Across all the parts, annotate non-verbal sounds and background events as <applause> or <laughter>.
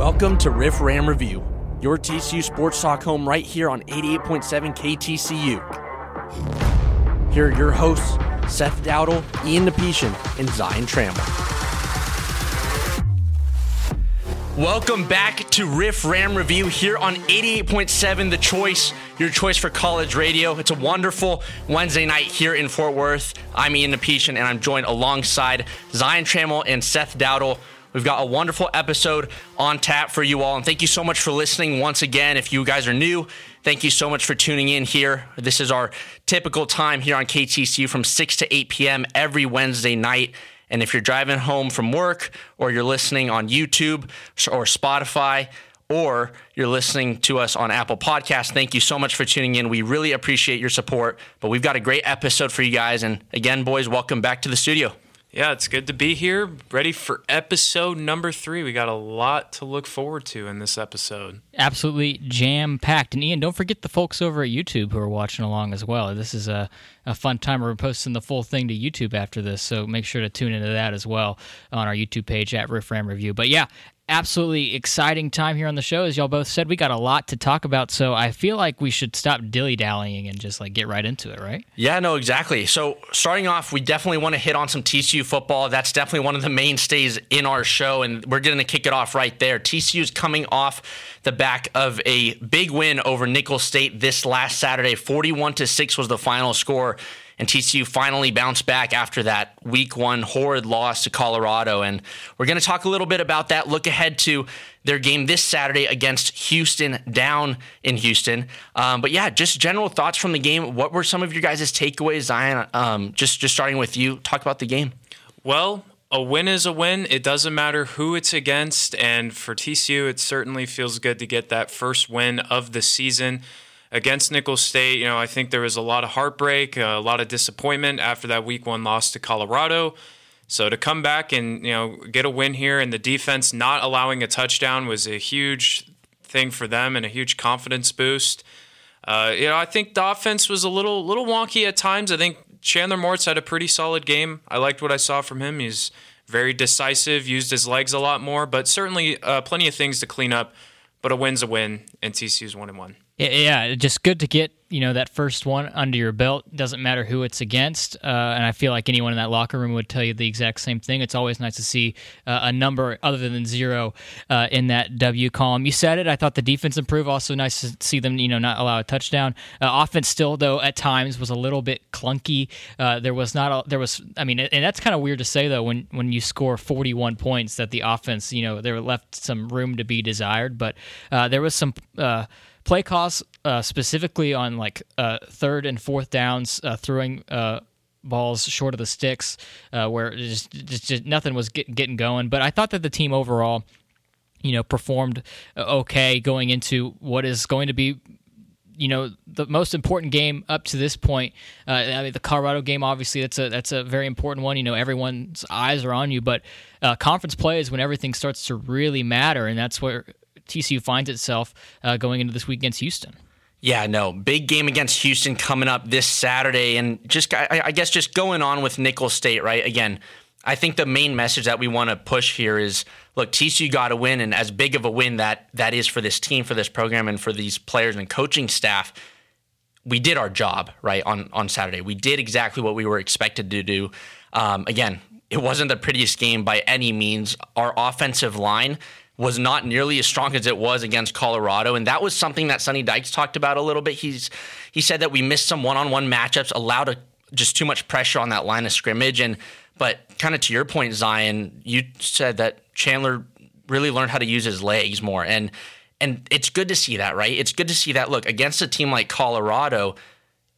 Welcome to Riff Ram Review, your TCU sports talk home right here on 88.7 KTCU. Here are your hosts, Seth Dowdle, Ian Nepetian, and Zion Trammell. Welcome back to Riff Ram Review here on 88.7 The Choice, your choice for college radio. It's a wonderful Wednesday night here in Fort Worth. I'm Ian Nepetian, and I'm joined alongside Zion Trammell and Seth Dowdle. We've got a wonderful episode on tap for you all. And thank you so much for listening once again. If you guys are new, thank you so much for tuning in here. This is our typical time here on KTCU from 6 to 8 p.m. every Wednesday night. And if you're driving home from work or you're listening on YouTube or Spotify, or you're listening to us on Apple Podcasts, thank you so much for tuning in. We really appreciate your support. But we've got a great episode for you guys. And again, boys, welcome back to the studio. Yeah, it's good to be here, ready for episode number three. We got a lot to look forward to in this episode. Absolutely jam packed. And Ian, don't forget the folks over at YouTube who are watching along as well. This is a, a fun time. We're posting the full thing to YouTube after this, so make sure to tune into that as well on our YouTube page at Riff Ram Review. But yeah, absolutely exciting time here on the show. As y'all both said, we got a lot to talk about. So I feel like we should stop dilly dallying and just like get right into it, right? Yeah, no, exactly. So starting off, we definitely want to hit on some TCU football. That's definitely one of the mainstays in our show, and we're going to kick it off right there. TCU is coming off the back of a big win over Nicholls State this last Saturday. 41 to 6 was the final score and TCU finally bounced back after that week one horrid loss to Colorado. And we're going to talk a little bit about that. Look ahead to their game this Saturday against Houston down in Houston. Um, but yeah, just general thoughts from the game. What were some of your guys' takeaways, Zion? Um, just just starting with you, talk about the game. Well, a win is a win. It doesn't matter who it's against. And for TCU, it certainly feels good to get that first win of the season against Nicholls State, you know, I think there was a lot of heartbreak, uh, a lot of disappointment after that week one loss to Colorado. So to come back and you know get a win here, and the defense not allowing a touchdown was a huge thing for them and a huge confidence boost. Uh, you know, I think the offense was a little little wonky at times. I think Chandler Morris had a pretty solid game. I liked what I saw from him. He's very decisive, used his legs a lot more, but certainly uh, plenty of things to clean up. But a win's a win, and TCU's one and one. Yeah, just good to get you know that first one under your belt. Doesn't matter who it's against, uh, and I feel like anyone in that locker room would tell you the exact same thing. It's always nice to see uh, a number other than zero uh, in that W column. You said it. I thought the defense improved. Also nice to see them you know not allow a touchdown. Uh, offense still though at times was a little bit clunky. Uh, there was not a, there was I mean and that's kind of weird to say though when when you score 41 points that the offense you know there left some room to be desired, but uh, there was some play calls uh, specifically on like uh, third and fourth downs, uh, throwing uh, balls short of the sticks, uh, where just, just, just, nothing was get, getting going. But I thought that the team overall, you know, performed uh, okay going into what is going to be. You know the most important game up to this point. I mean, the Colorado game, obviously, that's a that's a very important one. You know, everyone's eyes are on you, but conference play is when everything starts to really matter, and that's where TCU finds itself uh, going into this week against Houston. Yeah, no, big game against Houston coming up this Saturday, and just I, guess just going on with Nicholls State, right? Again, I think the main message that we want to push here is look, TCU got a win, and as big of a win that that is for this team, for this program, and for these players and coaching staff, we did our job right on on Saturday. We did exactly what we were expected to do. Um, again, it wasn't the prettiest game by any means. Our offensive line was not nearly as strong as it was against Colorado, and that was something that Sonny Dykes talked about a little bit. He's he said that we missed some one-on-one matchups, allowed a, just too much pressure on that line of scrimmage, and but kind of to your point, Zion, you said that Chandler really learned how to use his legs more, and and it's good to see that, right? It's good to see that. Look against a team like Colorado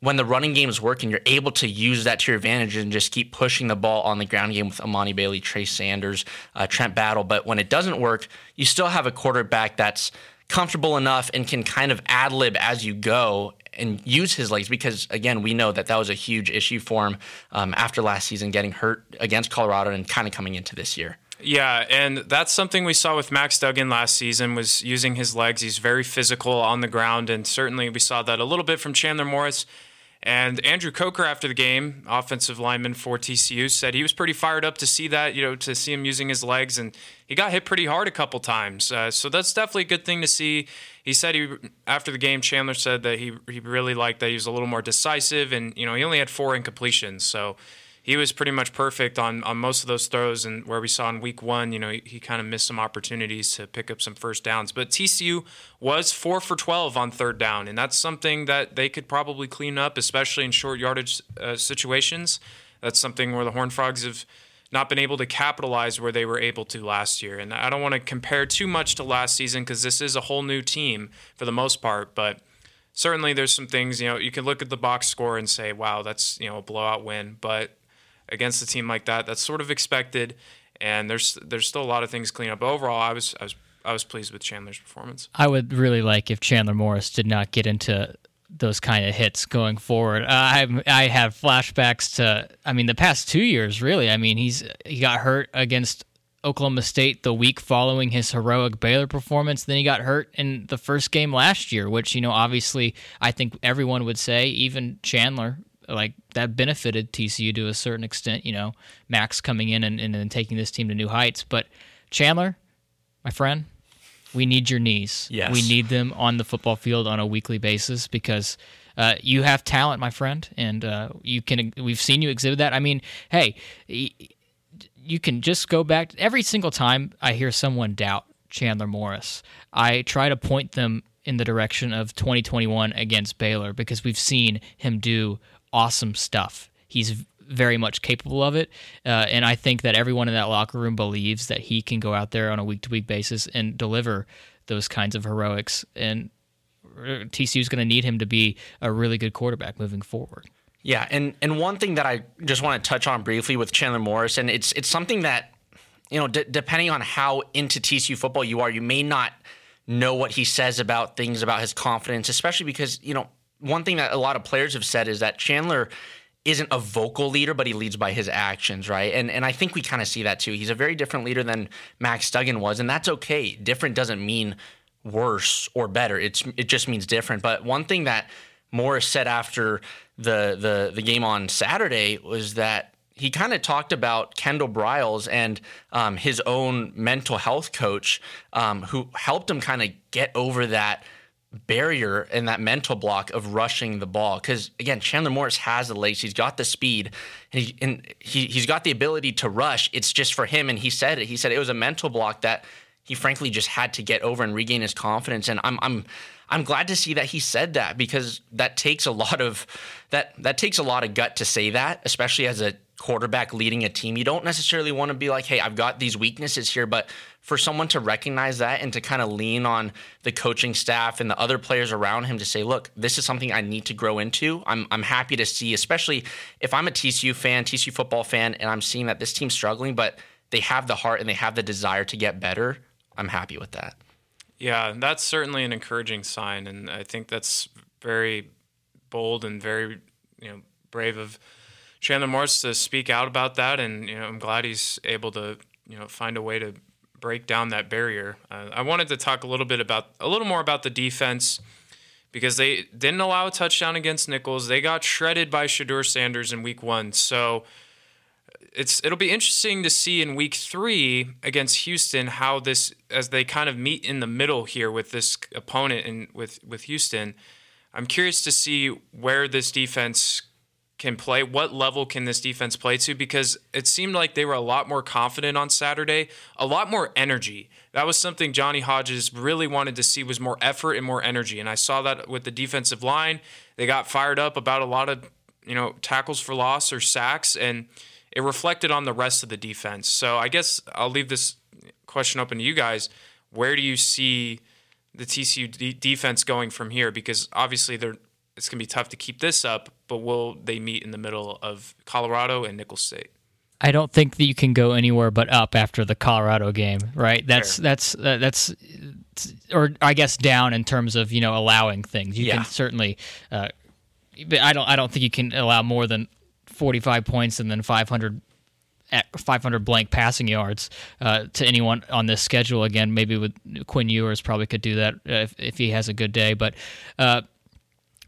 when the running game is working, you're able to use that to your advantage and just keep pushing the ball on the ground game with Emani Bailey, Trey Sanders, uh, Trent Battle. But when it doesn't work, you still have a quarterback that's comfortable enough and can kind of ad lib as you go and use his legs because again we know that that was a huge issue for him um, after last season getting hurt against colorado and kind of coming into this year yeah, and that's something we saw with Max Duggan last season was using his legs. He's very physical on the ground, and certainly we saw that a little bit from Chandler Morris And Andrew Coker, after the game, offensive lineman for TCU, said he was pretty fired up to see that, you know, to see him using his legs. And he got hit pretty hard a couple times. Uh, so that's definitely a good thing to see. He said he, after the game, Chandler said that he, he really liked that he was a little more decisive. And, you know, he only had four incompletions. So he was pretty much perfect on, on most of those throws. And where we saw in week one, you know, he, he kind of missed some opportunities to pick up some first downs. But TCU was four for 12 on third down. And that's something that they could probably clean up, especially in short yardage uh, situations. That's something where the Horned Frogs have not been able to capitalize where they were able to last year. And I don't want to compare too much to last season because this is a whole new team for the most part. But certainly there's some things, you know, you can look at the box score and say, wow, that's, you know, a blowout win. But against a team like that. That's sort of expected, and there's there's still a lot of things clean up. But overall, I was I was I was pleased with Chandler's performance. I would really like if Chandler Morris did not get into those kind of hits going forward. Uh, I I have flashbacks to I mean the past two years really. I mean he's he got hurt against Oklahoma State the week following his heroic Baylor performance. Then he got hurt in the first game last year, which you know obviously I think everyone would say, even Chandler like that benefited TCU to a certain extent. You know, Max coming in and, and, and taking this team to new heights. But Chandler, my friend, we need your knees. Yes. We need them on the football field on a weekly basis because uh, you have talent, my friend, and uh, you can. We've seen you exhibit that. I mean, hey, you can just go back every single time I hear someone doubt Chandler Morris. I try to point them in the direction of 2021 against Baylor because we've seen him do awesome stuff. He's very much capable of it. Uh, and I think that everyone in that locker room believes that he can go out there on a week to week basis and deliver those kinds of heroics. And TCU is going to need him to be a really good quarterback moving forward. Yeah, and and one thing that I just want to touch on briefly with Chandler Morris, and it's it's something that you know, d- depending on how into TCU football you are, you may not know what he says about things about his confidence, especially because you know one thing that a lot of players have said is that Chandler isn't a vocal leader, but he leads by his actions, right? And and I think we kind of see that too. He's a very different leader than Max Duggan was, and that's okay. Different doesn't mean worse or better. It's it just means different. But one thing that Morris said after the the the game on Saturday was that he kind of talked about Kendall Briles and um, his own mental health coach, um, who helped him kind of get over that barrier and that mental block of rushing the ball. Because again, Chandler Morris has the legs, he's got the speed, and, he, and he, he's got the ability to rush. It's just for him, and he said it. He said it was a mental block that he frankly just had to get over and regain his confidence. And I'm I'm I'm glad to see that he said that because that takes a lot of that that takes a lot of gut to say that, especially as a quarterback leading a team. You don't necessarily want to be like, hey, I've got these weaknesses here, but for someone to recognize that and to kind of lean on the coaching staff and the other players around him to say, look, this is something I need to grow into. I'm, I'm happy to see, especially if I'm a TCU fan, TCU football fan, and I'm seeing that this team's struggling, but they have the heart and they have the desire to get better. I'm happy with that. Yeah, that's certainly an encouraging sign, and I think that's very bold and very you know brave of Chandler Morris to speak out about that, and you know I'm glad he's able to you know find a way to break down that barrier. Uh, I wanted to talk a little bit about a little more about the defense because they didn't allow a touchdown against Nicholls. They got shredded by Shedeur Sanders in Week One, so it's it'll be interesting to see in Week Three against Houston how this as they kind of meet in the middle here with this opponent and with with Houston. I'm curious to see where this defense can play. What level can this defense play to? Because it seemed like they were a lot more confident on Saturday, a lot more energy. That was something Johnny Hodges really wanted to see was more effort and more energy. And I saw that with the defensive line. They got fired up about a lot of, you know, tackles for loss or sacks and it reflected on the rest of the defense. So I guess I'll leave this question open to you guys. Where do you see the TCU defense going from here? Because obviously they're it's going to be tough to keep this up, but will they meet in the middle of Colorado and Nicholls State? I don't think that you can go anywhere but up after the Colorado game, right? That's Fair. that's uh, that's or I guess down in terms of you know allowing things. You yeah. can certainly, uh, but I don't I don't think you can allow more than forty five points and then five hundred 500 blank passing yards uh, to anyone on this schedule. Again, maybe with Quinn Ewers probably could do that if, if he has a good day. But uh,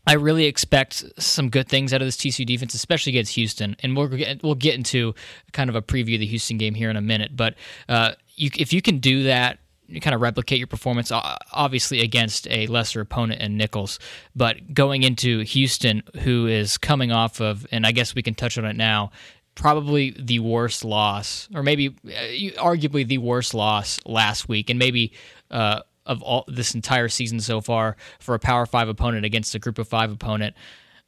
I really expect some good things out of this TCU defense, especially against Houston. And we'll get, we'll get into kind of a preview of the Houston game here in a minute. But uh, you, if you can do that, you kind of replicate your performance, obviously against a lesser opponent in Nicholls. But going into Houston, who is coming off of, and I guess we can touch on it now, probably the worst loss, or maybe uh, arguably the worst loss last week, and maybe. Uh, of all this entire season so far for a Power Five opponent against a Group of Five opponent.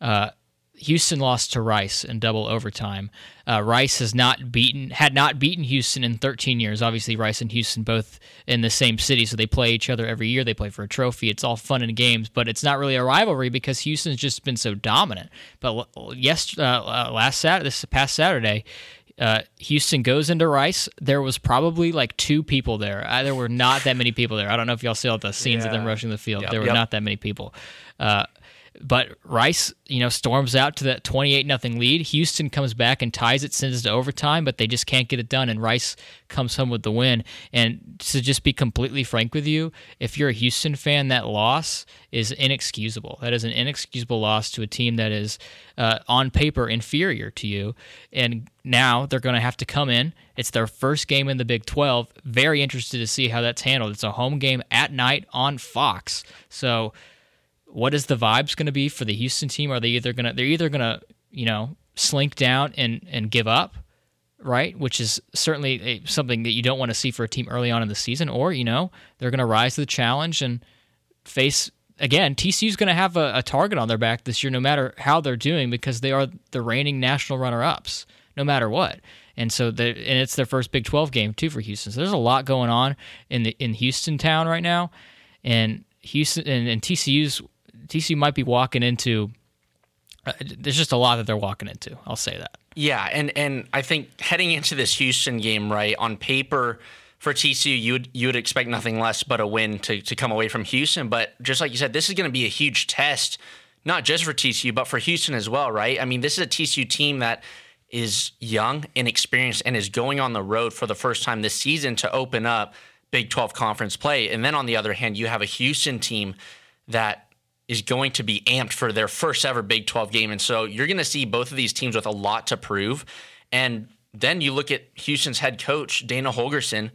Uh, Houston lost to Rice in double overtime. Uh, Rice has not beaten had not beaten Houston in 13 years. Obviously, Rice and Houston both in the same city, so they play each other every year. They play for a trophy. It's all fun and games, but it's not really a rivalry because Houston's just been so dominant. But yes, uh, uh, last Saturday, this past Saturday, uh, Houston goes into Rice. There was probably like two people there. Uh, there were not that many people there. I don't know if y'all saw the scenes yeah. of them rushing the field. Yep, there were yep. not that many people. Uh, but Rice, you know, storms out to that 28 nothing lead. Houston comes back and ties it, sends it to overtime, but they just can't get it done. And Rice comes home with the win. And to just be completely frank with you, if you're a Houston fan, that loss is inexcusable. That is an inexcusable loss to a team that is uh, on paper inferior to you. And now they're going to have to come in. It's their first game in the Big 12. Very interested to see how that's handled. It's a home game at night on Fox. So what is the vibes going to be for the Houston team? Are they either going to they're either going to you know slink down and and give up, right? Which is certainly a, something that you don't want to see for a team early on in the season, or you know they're going to rise to the challenge and face again. TCU's going to have a, a target on their back this year, no matter how they're doing, because they are the reigning national runner-ups, no matter what. And so, and it's their first Big 12 game too for Houston. So there's a lot going on in the in Houston town right now, and Houston and, and TCU's TCU might be walking into. Uh, there's just a lot that they're walking into. I'll say that. Yeah, and and I think heading into this Houston game, right on paper for TCU, you would you would expect nothing less but a win to to come away from Houston. But just like you said, this is going to be a huge test, not just for TCU but for Houston as well, right? I mean, this is a TCU team that is young, inexperienced, and is going on the road for the first time this season to open up Big 12 conference play. And then on the other hand, you have a Houston team that is going to be amped for their first ever Big 12 game. And so you're going to see both of these teams with a lot to prove. And then you look at Houston's head coach, Dana Holgorsen.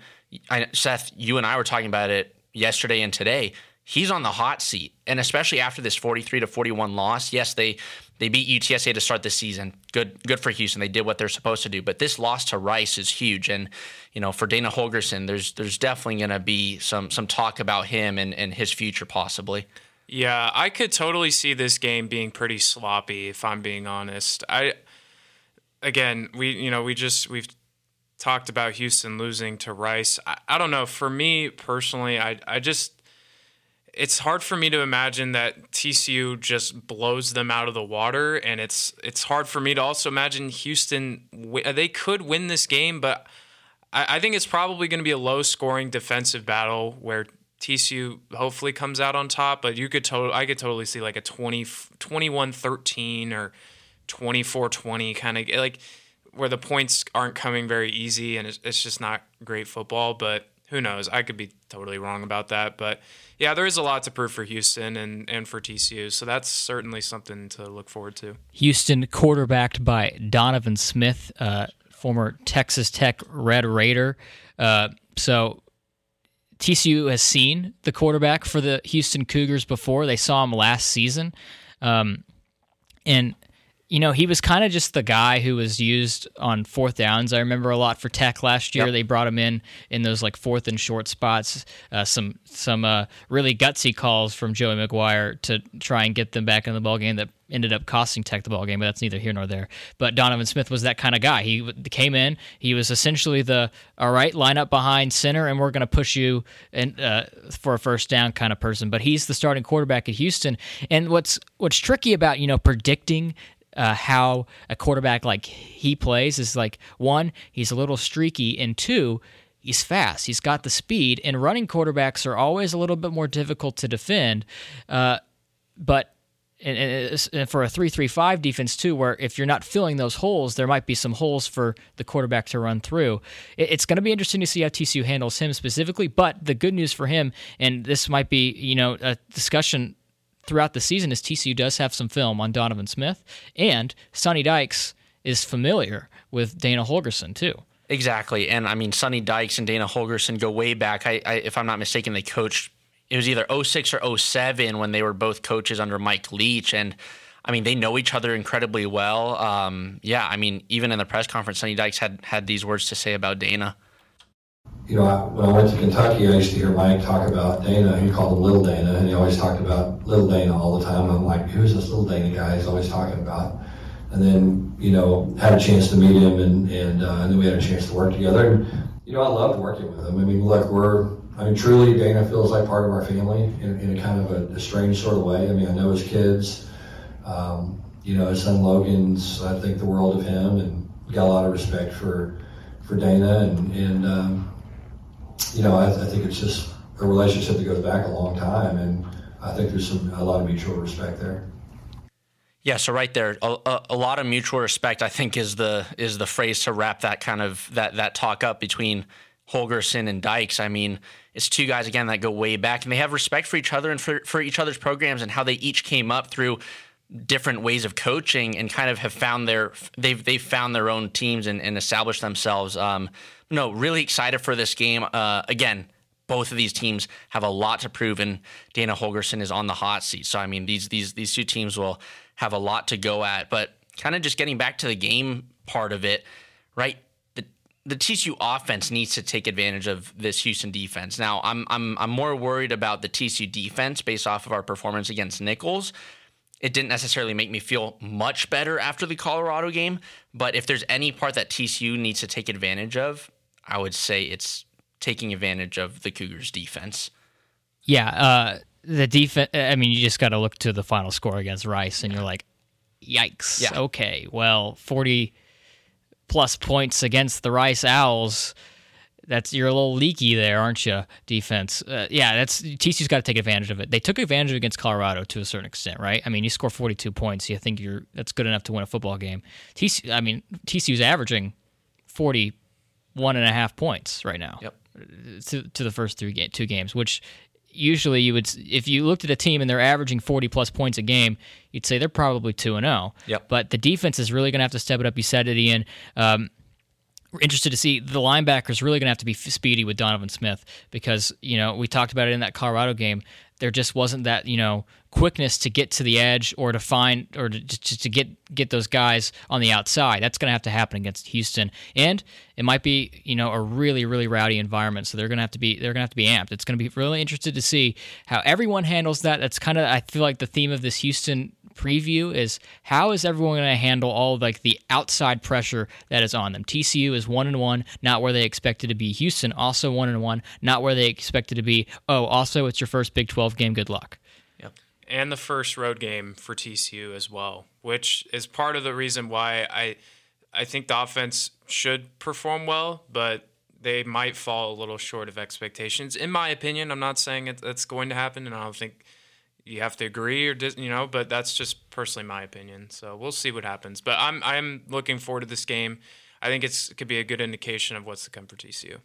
I, Seth, you and I were talking about it yesterday and today. He's on the hot seat. And especially after this 43 to 41 loss, yes, they they beat UTSA to start the season. Good good for Houston. They did what they're supposed to do. But this loss to Rice is huge. And, you know, for Dana Holgorsen, there's there's definitely gonna be some some talk about him and, and his future possibly. Yeah, I could totally see this game being pretty sloppy if I'm being honest. I again, we you know, we just we've talked about Houston losing to Rice. I, I don't know, for me personally, I I just it's hard for me to imagine that TCU just blows them out of the water and it's it's hard for me to also imagine Houston uh, they could win this game, but I, I think it's probably going to be a low scoring defensive battle where TCU hopefully comes out on top, but you could totally I could totally see like a 20 21-13 or 24-20 kind of like where the points aren't coming very easy and it's, it's just not great football, but who knows? I could be totally wrong about that, but yeah, there is a lot to prove for Houston and, and for TCU, so that's certainly something to look forward to. Houston, quarterbacked by Donovan Smith, uh, former Texas Tech Red Raider. Uh, so TCU has seen the quarterback for the Houston Cougars before. They saw him last season. Um, and, you know, he was kind of just the guy who was used on fourth downs. I remember a lot for Tech last year. Yep. They brought him in in those like fourth and short spots. Uh, some some uh, really gutsy calls from Joey McGuire to try and get them back in the ball game that ended up costing Tech the ball game, but that's neither here nor there. But Donovan Smith was that kind of guy. He came in, he was essentially the all right, line up behind center, and we're going to push you and uh, for a first down kind of person. But he's the starting quarterback at Houston, and what's what's tricky about you know predicting uh, how a quarterback like he plays is like one, he's a little streaky, and two, he's fast. He's got the speed, and running quarterbacks are always a little bit more difficult to defend. Uh, but and, and for a three-three-five defense too, where if you're not filling those holes, there might be some holes for the quarterback to run through. It's going to be interesting to see how TCU handles him specifically. But the good news for him, and this might be you know a discussion throughout the season is TCU does have some film on Donovan Smith, and Sonny Dykes is familiar with Dana Holgorsen too. Exactly, and I mean Sonny Dykes and Dana Holgorsen go way back. I, I, if I'm not mistaken, they coached. It was either 06 or 07 when they were both coaches under Mike Leach, and I mean they know each other incredibly well. Um, yeah, I mean even in the press conference, Sonny Dykes had had these words to say about Dana. You know, I, when I went to Kentucky, I used to hear Mike talk about Dana. He called him Little Dana, and he always talked about Little Dana all the time. I'm like, who's this Little Dana guy he's always talking about? and then you know had a chance to meet him, and and, uh, and then we had a chance to work together. And you know, I loved working with him. I mean, look, we're I mean, truly, Dana feels like part of our family in, in a kind of a, a, strange sort of way. I mean, I know his kids. Um, you know, his son Logan's. I think the world of him, and got a lot of respect for for Dana, and and um, you know, I, I think it's just a relationship that goes back a long time, and I think there's some a lot of mutual respect there. Yeah, so right there, a, a, a, lot of mutual respect, I think, is the is the phrase to wrap that kind of that that talk up between Holgorsen and Dykes. I mean, it's two guys again that go way back, and they have respect for each other and for for each other's programs and how they each came up through different ways of coaching and kind of have found their they've they've found their own teams and, and established themselves. Um, no, really excited for this game. Uh, again, both of these teams have a lot to prove, and Dana Holgorsen is on the hot seat. So I mean, these these these two teams will have a lot to go at. But kind of just getting back to the game part of it, right? The the TCU offense needs to take advantage of this Houston defense. Now, I'm I'm I'm more worried about the TCU defense based off of our performance against Nicholls. It didn't necessarily make me feel much better after the Colorado game, but if there's any part that TCU needs to take advantage of, I would say it's taking advantage of the Cougars defense. Yeah, uh, the defense. I mean, you just got to look to the final score against Rice, and you're like, "Yikes!" Yeah. Okay, well, forty plus points against the Rice Owls. That's you're a little leaky there, aren't you? Defense, uh, yeah. That's TCU's got to take advantage of it. They took advantage against Colorado to a certain extent, right? I mean, you score 42 points, you think you're that's good enough to win a football game. TCU, I mean, TCU's averaging 41 and a half points right now. Yep. To, to the first three two games, which usually you would if you looked at a team and they're averaging 40 plus points a game you'd say they're probably 2 and 0 yep. but the defense is really going to have to step it up you said it ian um, we're interested to see the linebackers really going to have to be speedy with Donovan Smith because you know we talked about it in that Colorado game. There just wasn't that you know quickness to get to the edge or to find or to, to, get get those guys on the outside. That's going to have to happen against Houston, and it might be you know a really really rowdy environment. So they're going to have to be they're going to have to be amped. It's going to be really interested to see how everyone handles that. That's kind of I feel like the theme of this Houston preview is how is everyone going to handle all like the outside pressure that is on them. TCU is one and one, not where they expected to be. Houston also one and one, not where they expected to be. Oh, also it's your first Big 12 game. Good luck. Yep. And the first road game for TCU as well, which is part of the reason why I I think the offense should perform well, but they might fall a little short of expectations. In my opinion, I'm not saying it's going to happen, and I don't think you have to agree or you know, but that's just personally my opinion. So we'll see what happens. But I'm I'm looking forward to this game. I think it's it could be a good indication of what's to come for TCU.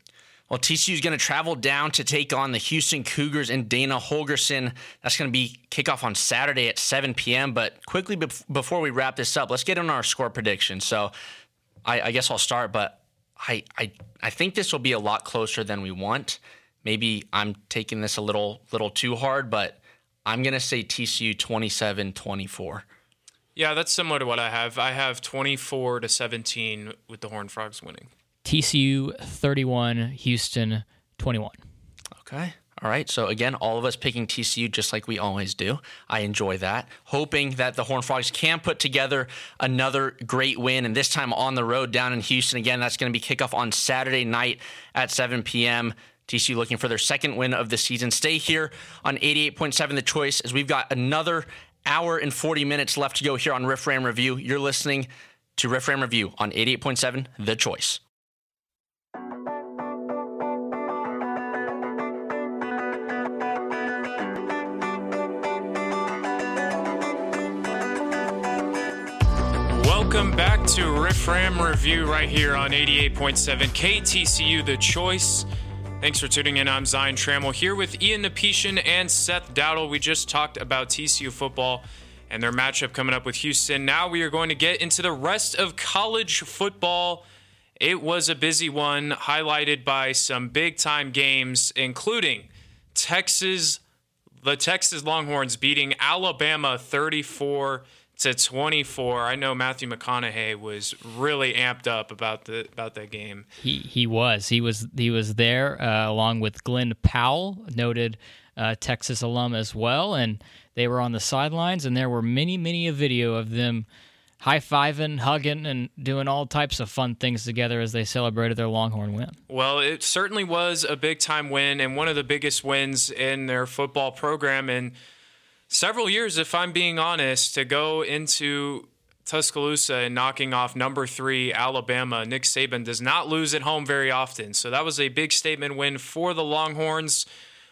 Well, TCU is going to travel down to take on the Houston Cougars and Dana Holgorsen. That's going to be kickoff on Saturday at 7 p.m. But quickly before we wrap this up, let's get on our score prediction. So I, I guess I'll start, but I, I I think this will be a lot closer than we want. Maybe I'm taking this a little little too hard, but I'm going to say TCU 27 24. Yeah, that's similar to what I have. I have 24 to 17 with the Horned Frogs winning. TCU 31, Houston 21. Okay. All right. So again, all of us picking TCU just like we always do. I enjoy that. Hoping that the Horned Frogs can put together another great win, and this time on the road down in Houston. Again, that's going to be kickoff on Saturday night at 7 p.m. TCU looking for their second win of the season. Stay here on 88.7 The Choice as we've got another hour and 40 minutes left to go here on Riff Ram Review. You're listening to Riff Ram Review on 88.7 The Choice. Welcome back to Riff Ram Review right here on 88.7 KTCU The Choice. Thanks for tuning in. I'm Zion Trammell here with Ian Napetian and Seth Dowdle. We just talked about TCU football and their matchup coming up with Houston. Now we are going to get into the rest of college football. It was a busy one, highlighted by some big time games, including Texas, the Texas Longhorns beating Alabama 34 to 24. I know Matthew McConaughey was really amped up about the about that game. He he was he was he was there uh, along with Glen Powell, noted uh, Texas alum as well, and they were on the sidelines, and there were many many a video of them high fiving, hugging, and doing all types of fun things together as they celebrated their Longhorn win. Well, it certainly was a big time win and one of the biggest wins in their football program in several years, if I'm being honest, to go into Tuscaloosa and knocking off number three Alabama. Nick Saban does not lose at home very often. So that was a big statement win for the Longhorns.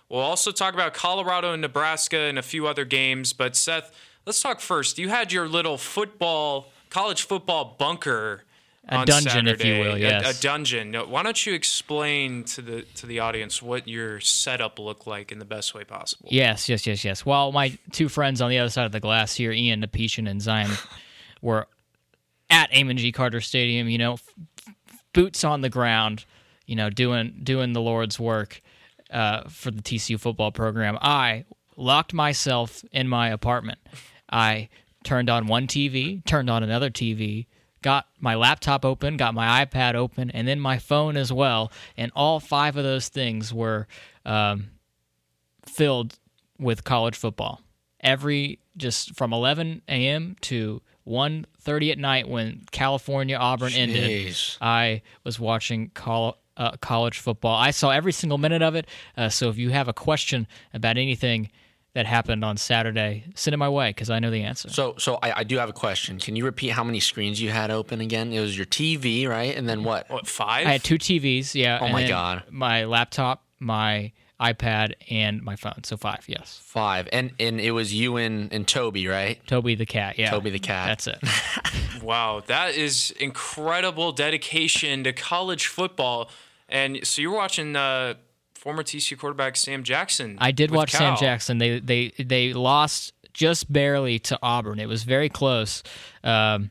We'll also talk about Colorado and Nebraska and a few other games. But Seth, let's talk first. You had your little football, college football bunker. A on dungeon, if you will, A- yes. A, dungeon. Now, Why don't you explain to the to the audience what your setup looked like in the best way possible? Yes, yes, yes, yes. While my two friends on the other side of the glass here, Ian Napetian and Zion, <laughs> were at Amon G. Carter Stadium, you know, f- boots on the ground, you know, doing doing the Lord's work uh, for the TCU football program. I locked myself in my apartment. I turned on one TV, turned on another TV, got my laptop open, got my iPad open, and then my phone as well. And all five of those things were um, filled with college football. Every just from 11 a.m. to 1:30 at night when California Auburn ended, I was watching col- uh, college football. I saw every single minute of it. Uh, so if you have a question about anything that happened on Saturday, send it my way because I know the answer. So, so I, I do have a question. Can you repeat how many screens you had open again? It was your TV, right? And then what? What five? I had two TVs. Yeah. Oh and my God. My laptop, my iPad, and my phone. So five. Yes. Five. And and it was you and, and Toby, right? Toby the cat. Yeah. Toby the cat. That's it. <laughs> Wow, that is incredible dedication to college football. And so you were watching uh, former TCU quarterback Sam Jackson. I did watch Sam Jackson. They they they lost just barely to Auburn. It was very close. Um,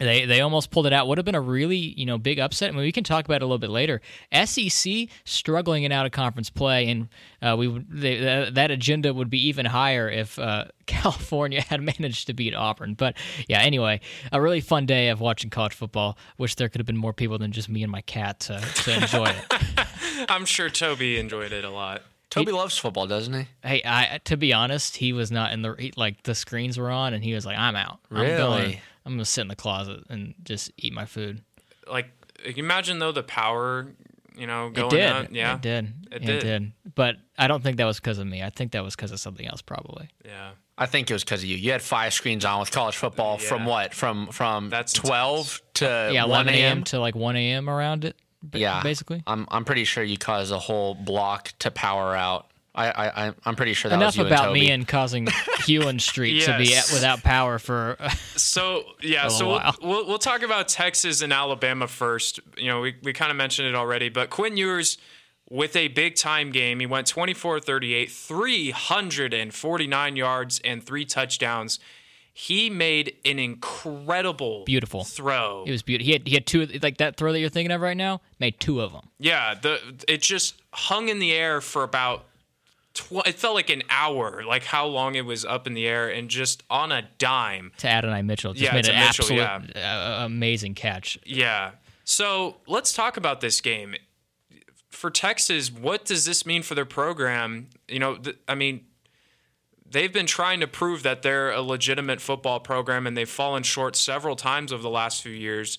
they they almost pulled it out. Would have been a really you know big upset. I mean, we can talk about it a little bit later. SEC struggling in out of conference play, and uh, we would they, that, that agenda would be even higher if uh, <laughs> California <laughs> had managed to beat Auburn. But yeah, anyway, a really fun day of watching college football. Wish there could have been more people than just me and my cat to, to enjoy it. <laughs> I'm sure Toby enjoyed it a lot. Toby loves football, doesn't he? Hey, I to be honest, he was not in the he, like the screens were on, and he was like, "I'm out. I'm Really? going. I'm gonna sit in the closet and just eat my food." Like, imagine though the power, you know, It going did. out. Yeah, it did. It Yeah, did. But I don't think that was because of me. I think that was because of something else, probably. yeah. I think it was because of you. You had five screens on with college football from what? From from That's twelve to Yeah, one 11 a.m. to like 1 a.m. around it. ba- Yeah, basically. I'm I'm pretty sure you caused a whole block to power out. I I I- I'm pretty sure that was Enough about and Toby. me and causing <laughs> Hulen Street to be at, without power for. So yeah, <laughs> a so we'll, we'll we'll talk about Texas and Alabama first. You know, we, we kind of mentioned it already, but Quinn Ewers with a big time game, he went 24-38, 349 yards and three touchdowns. He made an incredible Beautiful. throw. it was beautiful. He had he had two like that throw that you're thinking of right now. Made two of them. Yeah, the it just hung in the air for about tw- it felt like an hour, like how long it was up in the air and just on a dime. to Adonai Mitchell. Just Yeah, made an Mitchell, absolute uh, amazing catch. Yeah. So, let's talk about this game. For Texas, what does this mean for their program? You know, th- I mean, they've been trying to prove that they're a legitimate football program and they've fallen short several times over the last few years.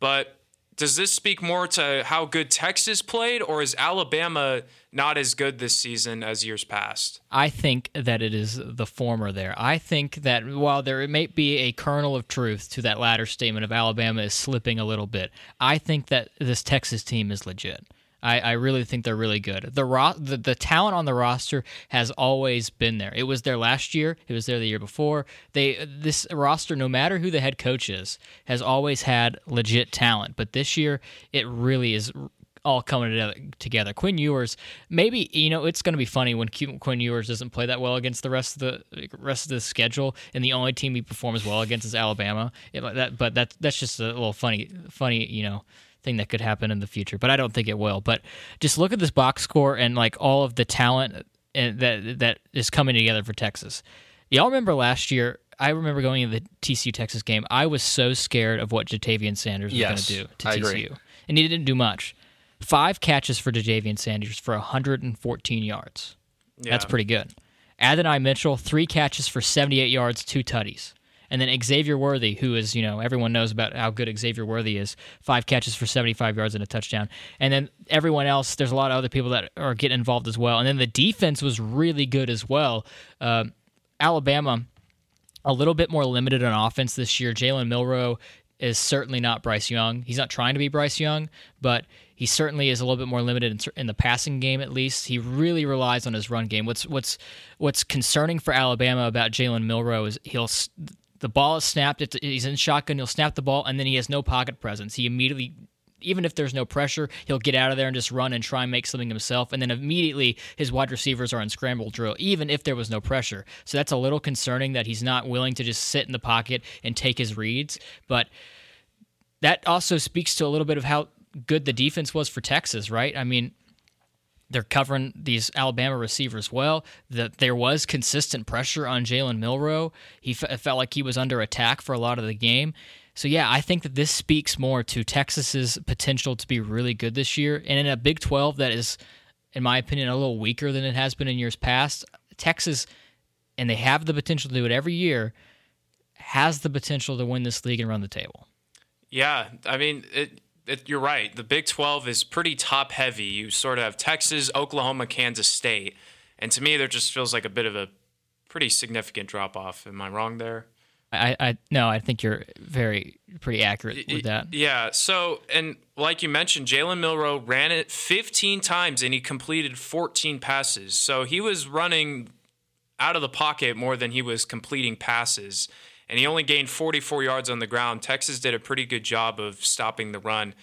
But does this speak more to how good Texas played, or is Alabama not as good this season as years past? I think that it is the former there. I think that while there may be a kernel of truth to that latter statement of Alabama is slipping a little bit, I think that this Texas team is legit. I, I really think they're really good. The, ro- the the talent on the roster has always been there. It was there last year. It was there the year before. They this roster, no matter who the head coach is, has always had legit talent. But this year, it really is all coming together. Quinn Ewers, maybe you know it's going to be funny when Quinn Ewers doesn't play that well against the rest of the rest of the schedule, and the only team he performs well against is Alabama. It, that, but that that's just a little funny, funny, you know, thing that could happen in the future. But I don't think it will. But just look at this box score and like all of the talent uh, that that is coming together for Texas. Y'all remember last year? I remember going into the TCU Texas game. I was so scared of what Ja'Tavion Sanders was yes, going to do to I TCU, agree. and he didn't do much. Five catches for Ja'Tavion Sanders for 114 yards. Yeah. That's pretty good. Adonai Mitchell, three catches for 78 yards, two tutties. And then Xavier Worthy, who is, you know, everyone knows about how good Xavier Worthy is, five catches for 75 yards and a touchdown. And then everyone else, there's a lot of other people that are getting involved as well. And then the defense was really good as well. Uh, Alabama, a little bit more limited on offense this year. Jalen Milroe is certainly not Bryce Young. He's not trying to be Bryce Young, but he certainly is a little bit more limited in, in, the passing game. At least he really relies on his run game. What's what's what's concerning for Alabama about Jalen Milroe is he'll the ball is snapped. It's, he's in shotgun. He'll snap the ball, and then he has no pocket presence. He immediately even if there's no pressure, he'll get out of there and just run and try and make something himself. And then immediately his wide receivers are on scramble drill, even if there was no pressure. So that's a little concerning that he's not willing to just sit in the pocket and take his reads. But that also speaks to a little bit of how good the defense was for Texas, right? I mean, they're covering these Alabama receivers well. That there was consistent pressure on Jalen Milroe. He f- felt like he was under attack for a lot of the game. So yeah, I think that this speaks more to Texas's potential to be really good this year. And in a Big 12 that is, in my opinion, a little weaker than it has been in years past, Texas, and they have the potential to do it every year, has the potential to win this league and run the table. Yeah, I mean, it, it, you're right. The Big 12 is pretty top heavy. You sort of have Texas, Oklahoma, Kansas State. And to me, there just feels like a bit of a pretty significant drop off. Am I wrong there? I, I no, I think you're very pretty accurate with that. Yeah. So, and like you mentioned, Jalen Milroe ran it 15 times and he completed 14 passes. So he was running out of the pocket more than he was completing passes. And he only gained 44 yards on the ground. Texas did a pretty good job of stopping the run.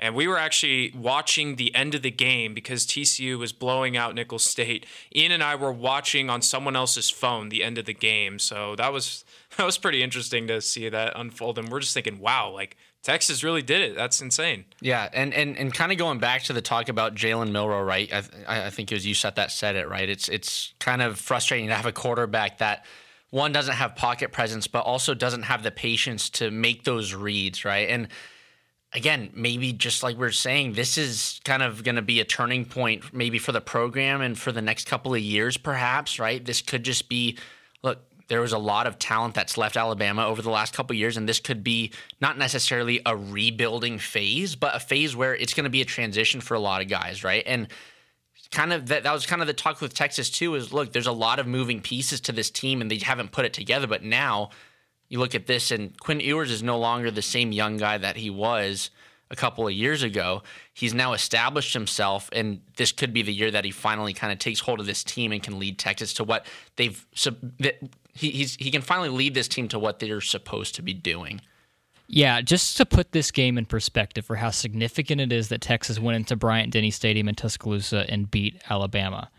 And we were actually watching the end of the game because TCU was blowing out Nicholls State. Ian and I were watching on someone else's phone the end of the game. So that was <laughs> that was pretty interesting to see that unfold. And we're just thinking, wow, like Texas really did it. That's insane. Yeah, and and, and kind of going back to the talk about Jalen Milroe, right? I, I think it was you said that said it right. It's it's kind of frustrating to have a quarterback that one doesn't have pocket presence, but also doesn't have the patience to make those reads, right? And again, maybe just like we are saying, this is kind of going to be a turning point, maybe for the program and for the next couple of years, perhaps, right? This could just be, look, there was a lot of talent that's left Alabama over the last couple of years, and this could be not necessarily a rebuilding phase, but a phase where it's going to be a transition for a lot of guys, right? And kind of that, that was kind of the talk with Texas too. Is look, there's a lot of moving pieces to this team, and they haven't put it together. But now you look at this, and Quinn Ewers is no longer the same young guy that he was a couple of years ago. He's now established himself, and this could be the year that he finally kind of takes hold of this team and can lead Texas to what they've. That he he's, he can finally lead this team to what they're supposed to be doing. Yeah, just to put this game in perspective for how significant it is that Texas went into Bryant Denny Stadium in Tuscaloosa and beat Alabama.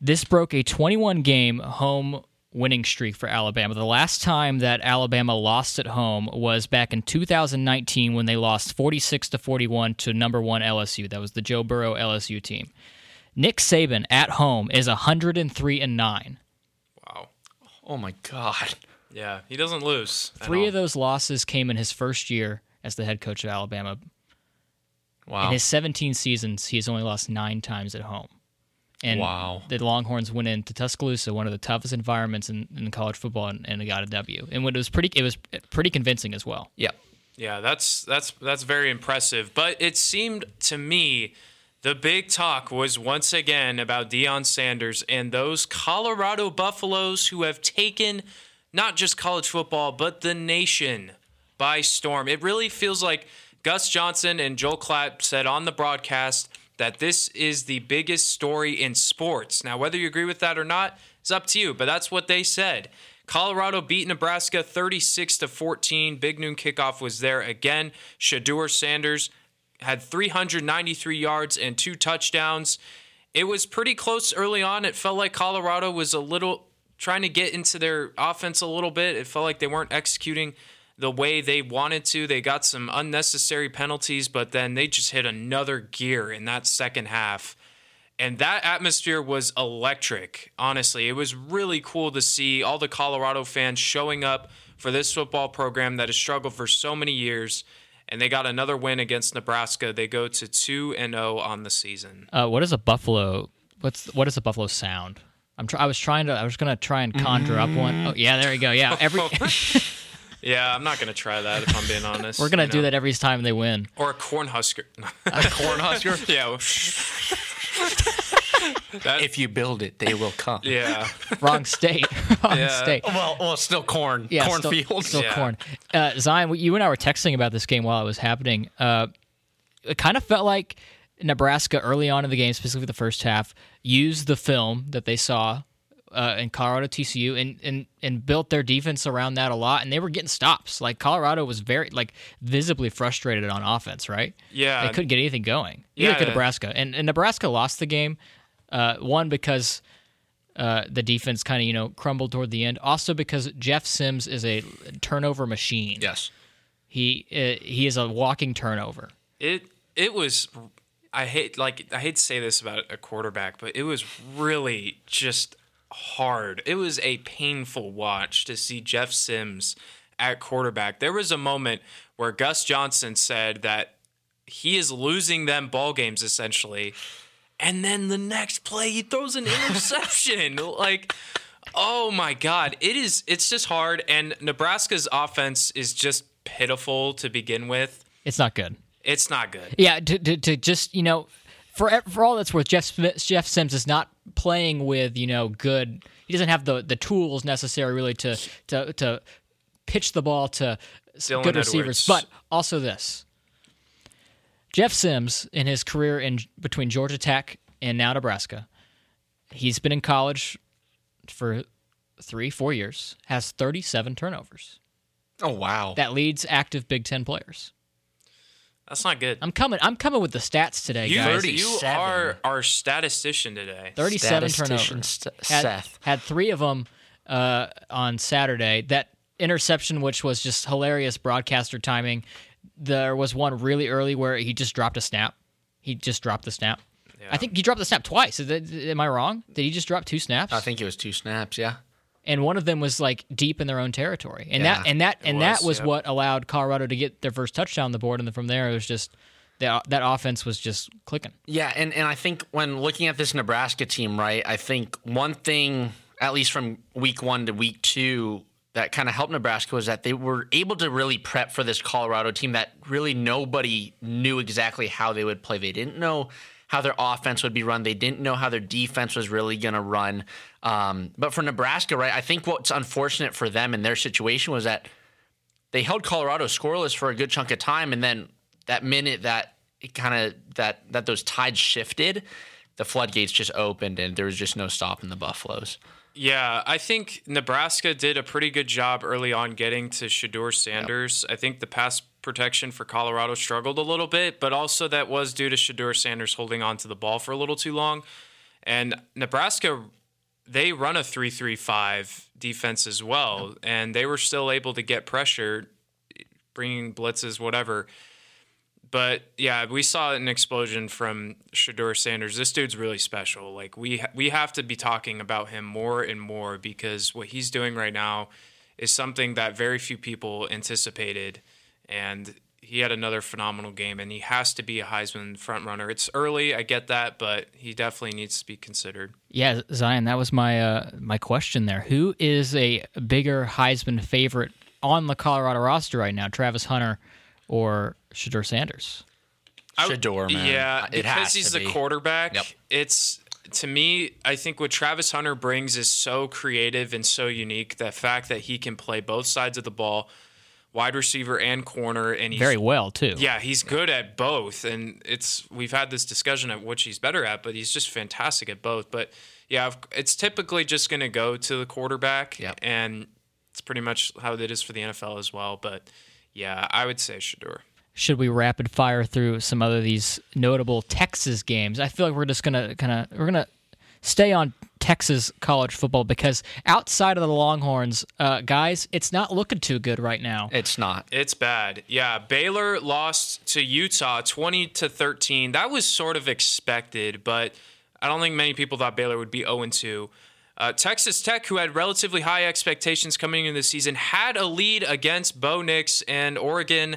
This broke a 21 game home winning streak for Alabama. The last time that Alabama lost at home was back in 2019 when they lost 46 to 41 to number 1 LSU. That was the Joe Burrow LSU team. Nick Saban at home is 103 and 9. Wow. Oh my god. Yeah, he doesn't lose. Three of those losses came in his first year as the head coach of Alabama. Wow. In his 17 seasons, he has only lost 9 times at home. And wow. the Longhorns went into Tuscaloosa, one of the toughest environments in, in college football, and, and got a W. And it was pretty, it was pretty convincing as well. Yeah, Yeah, that's that's that's very impressive. But it seemed to me the big talk was once again about Deion Sanders and those Colorado Buffaloes who have taken not just college football but the nation by storm. It really feels like Gus Johnson and Joel Klatt said on the broadcast that this is the biggest story in sports. Now, whether you agree with that or not is up to you, but that's what they said. Colorado beat Nebraska 36 to 14. Big noon kickoff was there again. Shedeur Sanders had 393 yards and two touchdowns. It was pretty close early on. It felt like Colorado was a little trying to get into their offense a little bit. It felt like they weren't executing the way they wanted to. They got some unnecessary penalties, but then they just hit another gear in that second half. And that atmosphere was electric, honestly. It was really cool to see all the Colorado fans showing up for this football program that has struggled for so many years. And they got another win against Nebraska. They go to 2 and 0 on the season. Uh, what is a buffalo? What's what is a buffalo sound? I'm try, I was trying to. I was gonna try and conjure up one. Oh yeah, there you go. Yeah, every <laughs> <laughs> Yeah, I'm not going to try that if I'm being honest. we're gonna do know. that every time they win. Or a corn husker. <laughs> Corn Husker. yeah. that, if you build it, they will come. yeah. Wrong state. Wrong Yeah. state. Well, well, still corn. Yeah, still- Cornfield. Still, Yeah. corn. Uh, Zion, you and I were texting about this game while it was happening. Uh, it kind of felt like Nebraska early on in the game, specifically the first half, used the film that they saw uh, in Colorado TCU and, and and built their defense around that a lot, and they were getting stops. Like Colorado was very like visibly frustrated on offense, right? Yeah. they couldn't get anything going. Neither Yeah. could Nebraska, and, and Nebraska lost the game. Uh, one because uh, the defense kind of you know crumbled toward the end. Also because Jeff Sims is a turnover machine. Yes. He uh, he is a walking turnover. It it was I hate like I hate to say this about a quarterback, but it was really just hard. It was a painful watch to see Jeff Sims at quarterback. There was a moment where Gus Johnson said that he is losing them ball games essentially. And then the next play he throws an interception. <laughs> like oh my god, it is it's just hard and Nebraska's offense is just pitiful to begin with. It's not good. It's not good. Yeah, to, to, to just you know, for for all that's worth, Jeff Smith, Jeff Sims is not playing with you know good. He doesn't have the the tools necessary really to to to pitch the ball to Dylan good receivers. Edwards. But also this, Jeff Sims in his career in between Georgia Tech and now Nebraska, he's been in college for three four years, has thirty seven turnovers. Oh wow. That leads active Big Ten players. That's not good. I'm coming. I'm coming with the stats today, you, guys. you are our statistician today. 37 Statistician turnovers. St- had, Seth. had three of them uh, on Saturday. That interception, which was just hilarious broadcaster timing. There was one really early where he just dropped a snap. He just dropped the snap. I think he dropped the snap twice. Is that, am I wrong? Did he just drop two snaps? I think it was two snaps. Yeah. And one of them was like deep in their own territory. And Yeah, that and that and that was, was yep. what allowed Colorado to get their first touchdown on the board. And then from there, it was just that that offense was just clicking. Yeah, and, and I think when looking at this Nebraska team, right, I think one thing, at least from week one to week two, that kind of helped Nebraska was that they were able to really prep for this Colorado team that really nobody knew exactly how they would play. They didn't know how their offense would be run. They didn't know how their defense was really going to run. Um, but for Nebraska, right, I think what's unfortunate for them in their situation was that they held Colorado scoreless for a good chunk of time, and then that minute that it kind of that that those tides shifted, the floodgates just opened, and there was just no stopping the Buffaloes. Yeah, I think Nebraska did a pretty good job early on getting to Shedeur Sanders. I think the pass protection for Colorado struggled a little bit, but also that was due to Shedeur Sanders holding on to the ball for a little too long. And Nebraska, they run a 3 3 5 defense as well, and they were still able to get pressure, bringing blitzes, whatever. But yeah, we saw an explosion from Shedeur Sanders. This dude's really special. Like we ha- we have to be talking about him more and more because what he's doing right now is something that very few people anticipated, and he had another phenomenal game. And he has to be a Heisman front runner. It's early, I get that, but he definitely needs to be considered. Yeah, Zion, that was my uh, my question there. Who is a bigger Heisman favorite on the Colorado roster right now, Travis Hunter or Shedeur Sanders? I- Shedeur, man. Yeah, It has because to he's the be. quarterback. Yep. It's to me, I think what Travis Hunter brings is so creative and so unique. The fact that he can play both sides of the ball, wide receiver and corner, and he's Very well too. yeah, he's good at both, and it's we've had this discussion of which he's better at, but he's just fantastic at both. But yeah, it's typically just going to go to the quarterback, Yep. and it's pretty much how it is for the NFL as well. But yeah, I would say Shedeur. should we rapid fire through some other these notable Texas games? I feel like we're just gonna kind of we're gonna stay on Texas college football because outside of the Longhorns, uh, guys, it's not looking too good right now. It's not. It's bad. Yeah, Baylor lost to Utah 20 to 13. That was sort of expected, but I don't think many people thought Baylor would be 0 2. Uh, Texas Tech, who had relatively high expectations coming into the season, had a lead against Bo Nix and Oregon,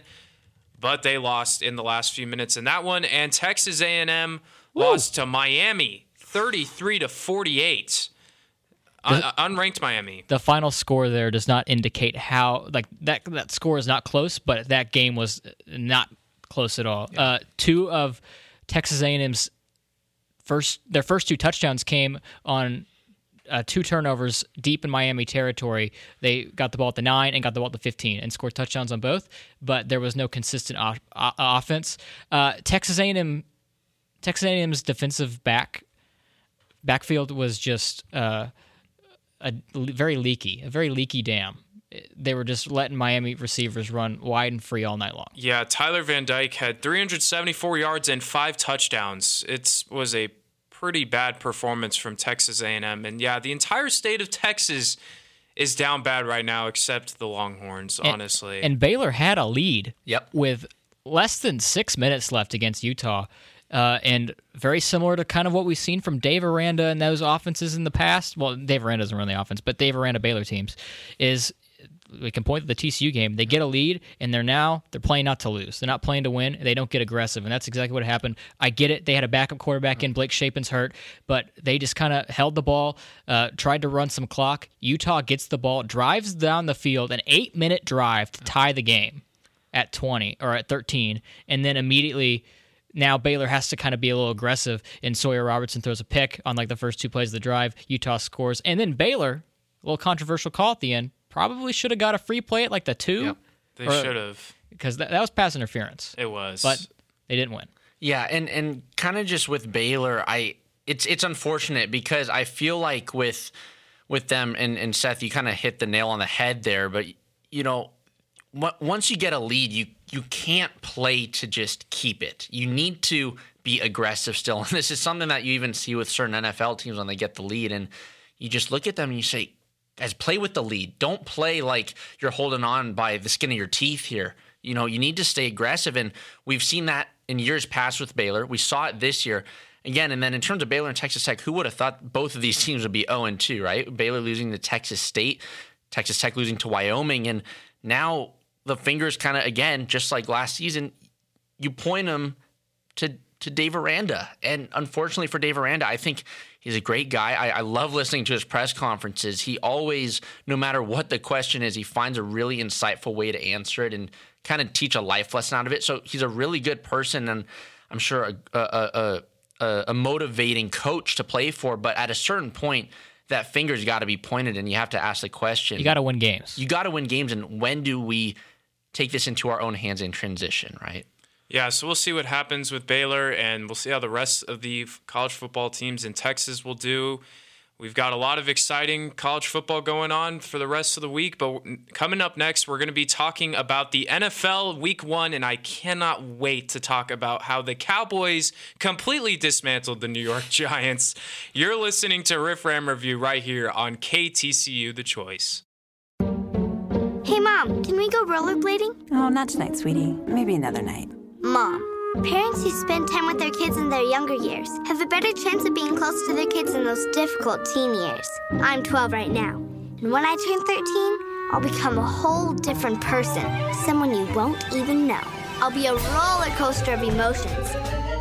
but they lost in the last few minutes in that one. And Texas A&M lost to Miami 33 to 48. Un- unranked Miami. the final score there does not indicate how like that that score is not close, but that game was not close at all. Uh, two of Texas A&M's first their first two touchdowns came on uh, two turnovers deep in Miami territory. They got the ball at the nine and got the ball at the 15 and scored touchdowns on both, but there was no consistent o- o- offense. Uh, Texas A&M Texas A&M's defensive back backfield was just uh, a l- very leaky, a very leaky dam. They were just letting Miami receivers run wide and free all night long. Yeah, Tyler Van Dyke had 374 yards and five touchdowns. It was a pretty bad performance from Texas A&M, and yeah, the entire state of Texas is down bad right now, except the Longhorns. honestly, And Baylor had a lead Yep. with less than six minutes left against Utah. Uh, and very similar to kind of what we've seen from Dave Aranda and those offenses in the past. Well, Dave Aranda doesn't run the offense, but Dave Aranda Baylor teams is we can point to the TCU game. They get a lead, and they're now they're playing not to lose. They're not playing to win. They don't get aggressive, and that's exactly what happened. I get it. They had a backup quarterback in Blake Shapen's hurt, but they just kind of held the ball, uh, tried to run some clock. Utah gets the ball, drives down the field, an eight minute drive to tie the game at 20 or at 13, and then immediately. Now Baylor has to kind of be a little aggressive, and Sawyer Robertson throws a pick on like the first two plays of the drive. Utah scores, and then Baylor, a little controversial call at the end, probably should have got a free play at like the two, Yep. they should have. because that, that was pass interference, It was, but they didn't win. Yeah, and and kind of just with Baylor, I it's it's unfortunate because I feel like with with them and and Seth, you kind of hit the nail on the head there. But you know, on- once you get a lead, you you can't play to just keep it. You need to be aggressive still, <laughs> and this is something that you even see with certain NFL teams when they get the lead, and you just look at them and you say, guys, play with the lead. Don't play like you're holding on by the skin of your teeth here. You know, you need to stay aggressive. And we've seen that in years past with Baylor. We saw it this year. Again, and then in terms of Baylor and Texas Tech, who would have thought both of these teams would be 0 2, right? Baylor losing to Texas State, Texas Tech losing to Wyoming. And now the fingers kind of, again, just like last season, you point them to to Dave Aranda. And unfortunately for Dave Aranda, I think he's a great guy. I, I love listening to his press conferences. He always, no matter what the question is, he finds a really insightful way to answer it and kind of teach a life lesson out of it. So he's a really good person, and I'm sure a a, a, a, a motivating coach to play for. But at a certain point, that finger's got to be pointed, and you have to ask the question. You got to win games. you got to win games, and when do we take this into our own hands in transition, right? Yeah, so we'll see what happens with Baylor, and we'll see how the rest of the college football teams in Texas will do. We've got a lot of exciting college football going on for the rest of the week, but coming up next, we're going to be talking about the NFL Week One, and I cannot wait to talk about how the Cowboys completely dismantled the New York <laughs> Giants. You're listening to Riff Ram Review right here on KTCU The Choice. Hey, Mom, can we go rollerblading? Oh, not tonight, sweetie. Maybe another night. Mom, parents who spend time with their kids in their younger years have a better chance of being close to their kids in those difficult teen years. I'm 12 right now, and when I turn 13, I'll become a whole different person, someone you won't even know. I'll be a roller coaster of emotions.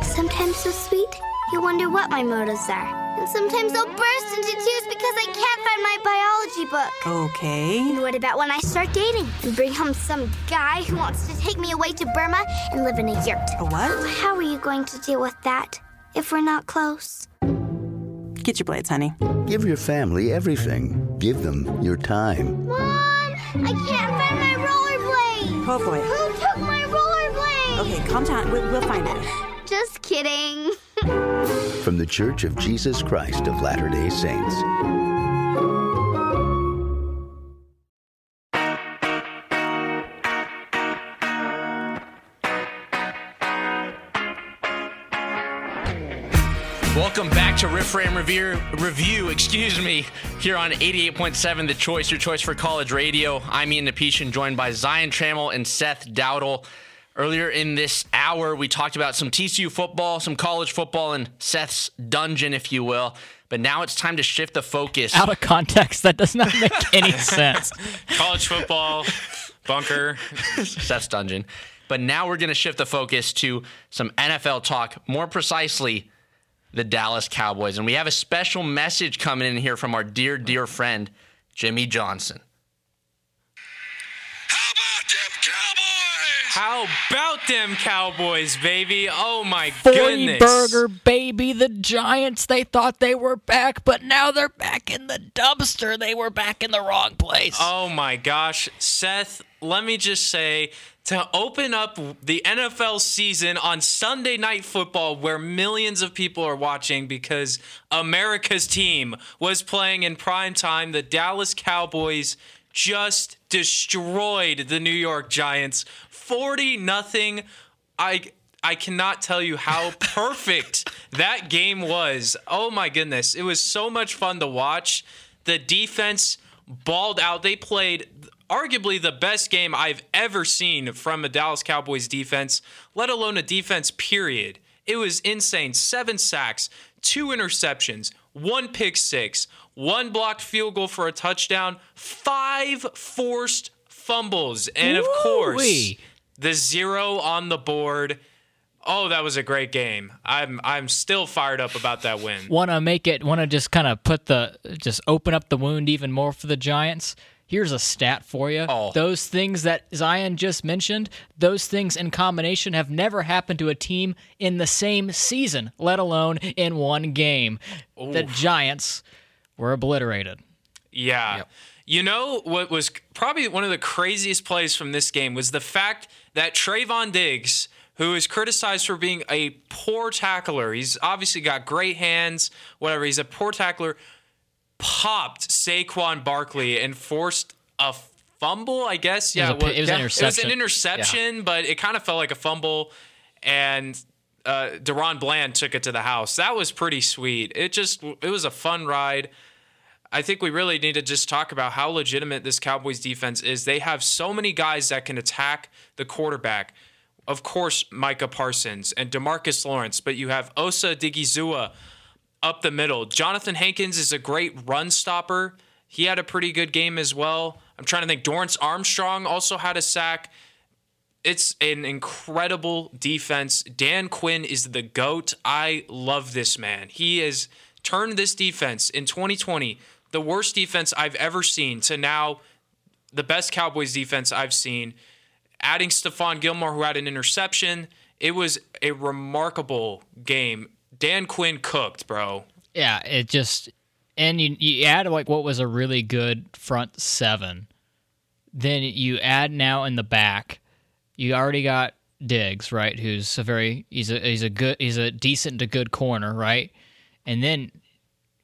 Sometimes so sweet, you wonder what my motives are. And sometimes I'll burst into tears because I can't find my biology book. Okay. And what about when I start dating and bring home some guy who wants to take me away to Burma and live in a yurt? A what? How are you going to deal with that if we're not close? Get your blades, honey. Give your family everything. Give them your time. Mom, I can't find my rollerblade. Oh boy. Who took my rollerblade? Okay, calm down. We'll, we'll find it. Just kidding. From the Church of Jesus Christ of Latter day Saints. Welcome back to Riff Ram Review, review excuse me, here on 88.7 The Choice, your choice for college radio. I'm Ian Napetian, joined by Zion Trammell and Seth Dowdle. Earlier in this hour, we talked about some TCU football, some college football, and Seth's dungeon, if you will. But now it's time to shift the focus. Out of context, that does not make <laughs> any sense. College football, bunker. Seth's dungeon. But now we're going to shift the focus to some NFL talk, more precisely, the Dallas Cowboys. And we have a special message coming in here from our dear, dear friend, Jimmy Johnson. How about them Cowboys, baby? Oh my goodness. burger baby, the Giants. They thought they were back, but now they're back in the dumpster. They were back in the wrong place. Oh my gosh, Seth, let me just say to open up the NFL season on Sunday night football where millions of people are watching because America's team was playing in prime time, the Dallas Cowboys just destroyed the New York Giants 40 nothing. I I cannot tell you how <laughs> perfect that game was. Oh my goodness. It was so much fun to watch. The defense balled out. They played arguably the best game I've ever seen from a Dallas Cowboys defense, let alone a defense, period. It was insane. Seven sacks, two interceptions, one pick six, one blocked field goal for a touchdown, five forced fumbles, and of course, Woo-wee. The zero on the board. Oh, that was a great game. I'm I'm still fired up about that win. Want to make it? Want to just kind of put the just open up the wound even more for the Giants? Here's a stat for you. Oh. Those things that Zion just mentioned, those things in combination have never happened to a team in the same season, let alone in one game. The Giants were obliterated. Yeah. You know what was probably one of the craziest plays from this game was the fact that Trevon Diggs, who is criticized for being a poor tackler, he's obviously got great hands, whatever, he's a poor tackler, popped Saquon Barkley and forced a fumble, I guess. Yeah, was a it was an It was interception. an interception, but it kind of felt like a fumble. And uh, DaRon Bland took it to the house. That was pretty sweet. It just it was a fun ride. I think we really need to just talk about how legitimate this Cowboys defense is. They have so many guys that can attack the quarterback. Of course, Micah Parsons and Demarcus Lawrence, but you have Osa Odighizuwa up the middle. Johnathan Hankins is a great run stopper. He had a pretty good game as well. I'm trying to think. Dorance Armstrong also had a sack. It's an incredible defense. Dan Quinn is the GOAT. I love this man. He has turned this defense in 2020, the worst defense I've ever seen, to now the best Cowboys defense I've seen. Adding Stephon Gilmore, who had an interception. It was a remarkable game. Dan Quinn cooked, bro. Yeah, it just and you you add like what was a really good front seven. Then you add now in the back, you already got Diggs, right? Who's a very he's a he's a good he's a decent to good corner, right? And then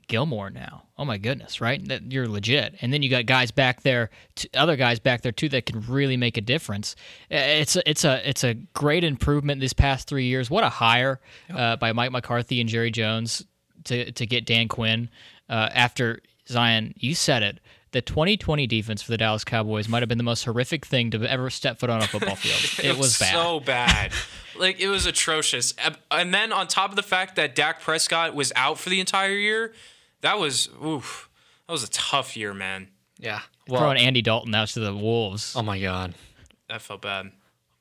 Gilmore now. Oh my goodness, right? That you're legit. And then you got guys back there, t- other guys back there too that can really make a difference. It's a, it's a it's a great improvement these past three years. What a hire uh, by Mike McCarthy and Jerry Jones to to get Dan Quinn uh, after Zion. You said it. The 2020 defense for the Dallas Cowboys might have been the most horrific thing to ever step foot on a football <laughs> field. It, was bad. so bad. <laughs> like it was atrocious. And then on top of the fact that Dak Prescott was out for the entire year, that was oof. That was a tough year, man. Yeah. Well, Throwing Andy Dalton out to the Wolves. oh my God. That felt bad.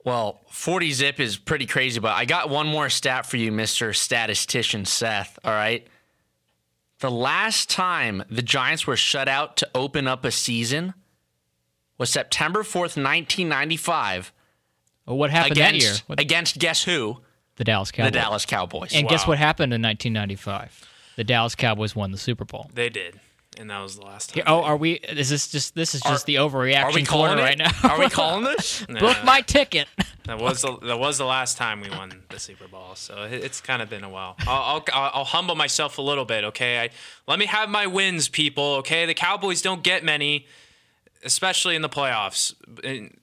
Well, 40 zip is pretty crazy, but I got one more stat for you, Mr. Statistician Seth. All right. The last time the Giants were shut out to open up a season was September 4th, 1995, Well, what happened that year? against, What- against guess who? the Dallas Cowboys. The Dallas Cowboys. And guess what happened in 1995? The Dallas Cowboys won the Super Bowl. They did, and that was the last time. Oh, are we? Is this just? This is just the overreaction Are we corner calling right now. Are we calling <laughs> this? <laughs> Book my ticket. <laughs> That was the, that was the last time we won the Super Bowl, so it- it's kind of been a while. I'll, I'll I'll humble myself a little bit, okay? I, let me have my wins, people. Okay, the Cowboys don't get many, especially in the playoffs. And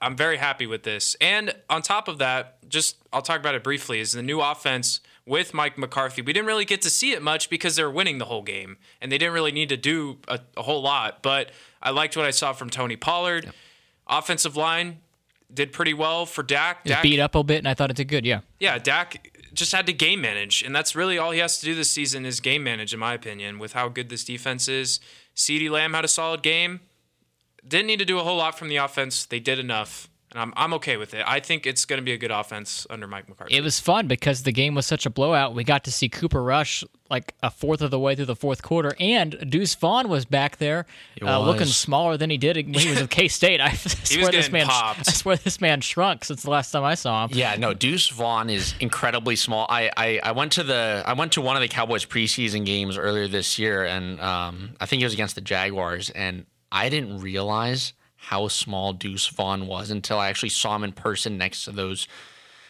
I'm very happy with this. And on top of that, just I'll talk about it briefly. Is the new offense with Mike McCarthy. We didn't really get to see it much because they were winning the whole game and they didn't really need to do a, a whole lot. But I liked what I saw from Tony Pollard. Yep. Offensive line did pretty well for Dak. Dak beat up a bit, and I thought it did good. Yeah. Yeah, Dak just had to game manage, and that's really all he has to do this season is game manage, in my opinion, with how good this defense is. CeeDee Lamb had a solid game. Didn't need to do a whole lot from the offense. They did enough and I'm I'm okay with it. I think it's going to be a good offense under Mike McCarthy. It was fun because the game was such a blowout. We got to see Cooper Rush like a fourth of the way through the fourth quarter, and Deuce Vaughn was back there, uh, looking smaller than he did when he was at <laughs> K State. I <laughs> swear this man, popped. I swear this man shrunk since the last time I saw him. Yeah, no, Deuce Vaughn is incredibly small. I, I, I went to the I went to one of the Cowboys preseason games earlier this year, and um, I think it was against the Jaguars, and I didn't realize how small Deuce Vaughn was until I actually saw him in person next to those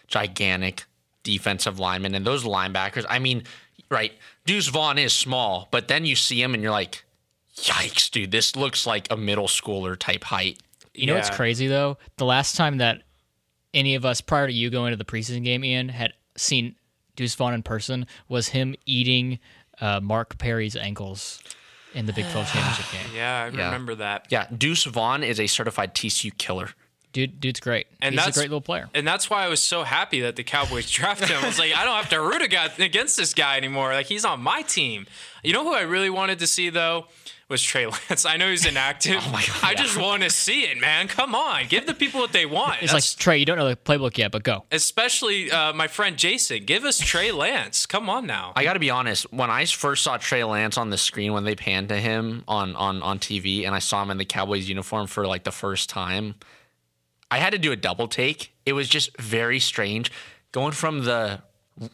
gigantic defensive linemen and those linebackers. I mean, right, Deuce Vaughn is small, but then you see him and you're like, yikes, dude, this looks like a middle schooler type height. You know what's crazy though? The last time that any of us prior to you going to the preseason game, Ian, had seen Deuce Vaughn in person was him eating uh, Mark Perry's ankles in the Big 12 <sighs> championship game. Yeah, I remember that. Yeah, Deuce Vaughn is a certified TCU killer. Dude, dude's great. And He's that's, a great little player. And that's why I was so happy that the Cowboys <laughs> drafted him. I was like, I don't have to root against this guy anymore. Like he's on my team. You know who I really wanted to see though was Trey Lance. I know he's inactive. <laughs> oh my God, I yeah. just want to see it, man. Come on, give the people what they want. It's That's, like Trey, you don't know the playbook yet, but go. Especially uh, my friend Jason, give us Trey Lance. Come on now. I got to be honest. When I first saw Trey Lance on the screen when they panned to him on on on TV, and I saw him in the Cowboys uniform for like the first time, I had to do a double take. It was just very strange going from the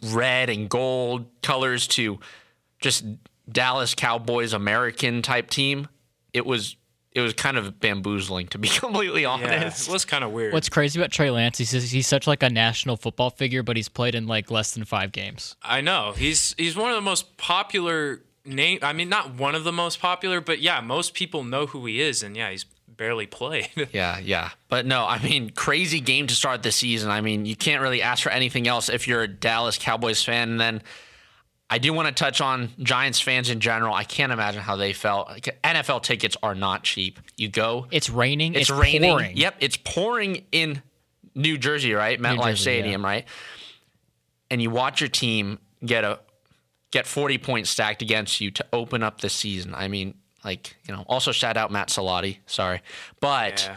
red and gold colors to just Dallas Cowboys American type team, it was it was kind of bamboozling to be <laughs> completely honest. Yeah, it was kind of weird. What's crazy about Trey Lance? He's he's such like a national football figure, but he's played in like less than five games. I know he's he's one of the most popular name. I mean, not one of the most popular, but yeah, most people know who he is, and yeah, he's barely played. <laughs> yeah, yeah. But no, I mean, crazy game to start the season. I mean, you can't really ask for anything else if you're a Dallas Cowboys fan. And then I do want to touch on Giants fans in general. I can't imagine how they felt. NFL tickets are not cheap. You go. It's raining. It's, it's raining. Pouring. Yep, it's pouring in New Jersey, right? MetLife Jersey, Stadium, yeah. right? And you watch your team get a get 40 points stacked against you to open up the season. I mean, like, you know, also shout out Matt Salati, sorry. But yeah.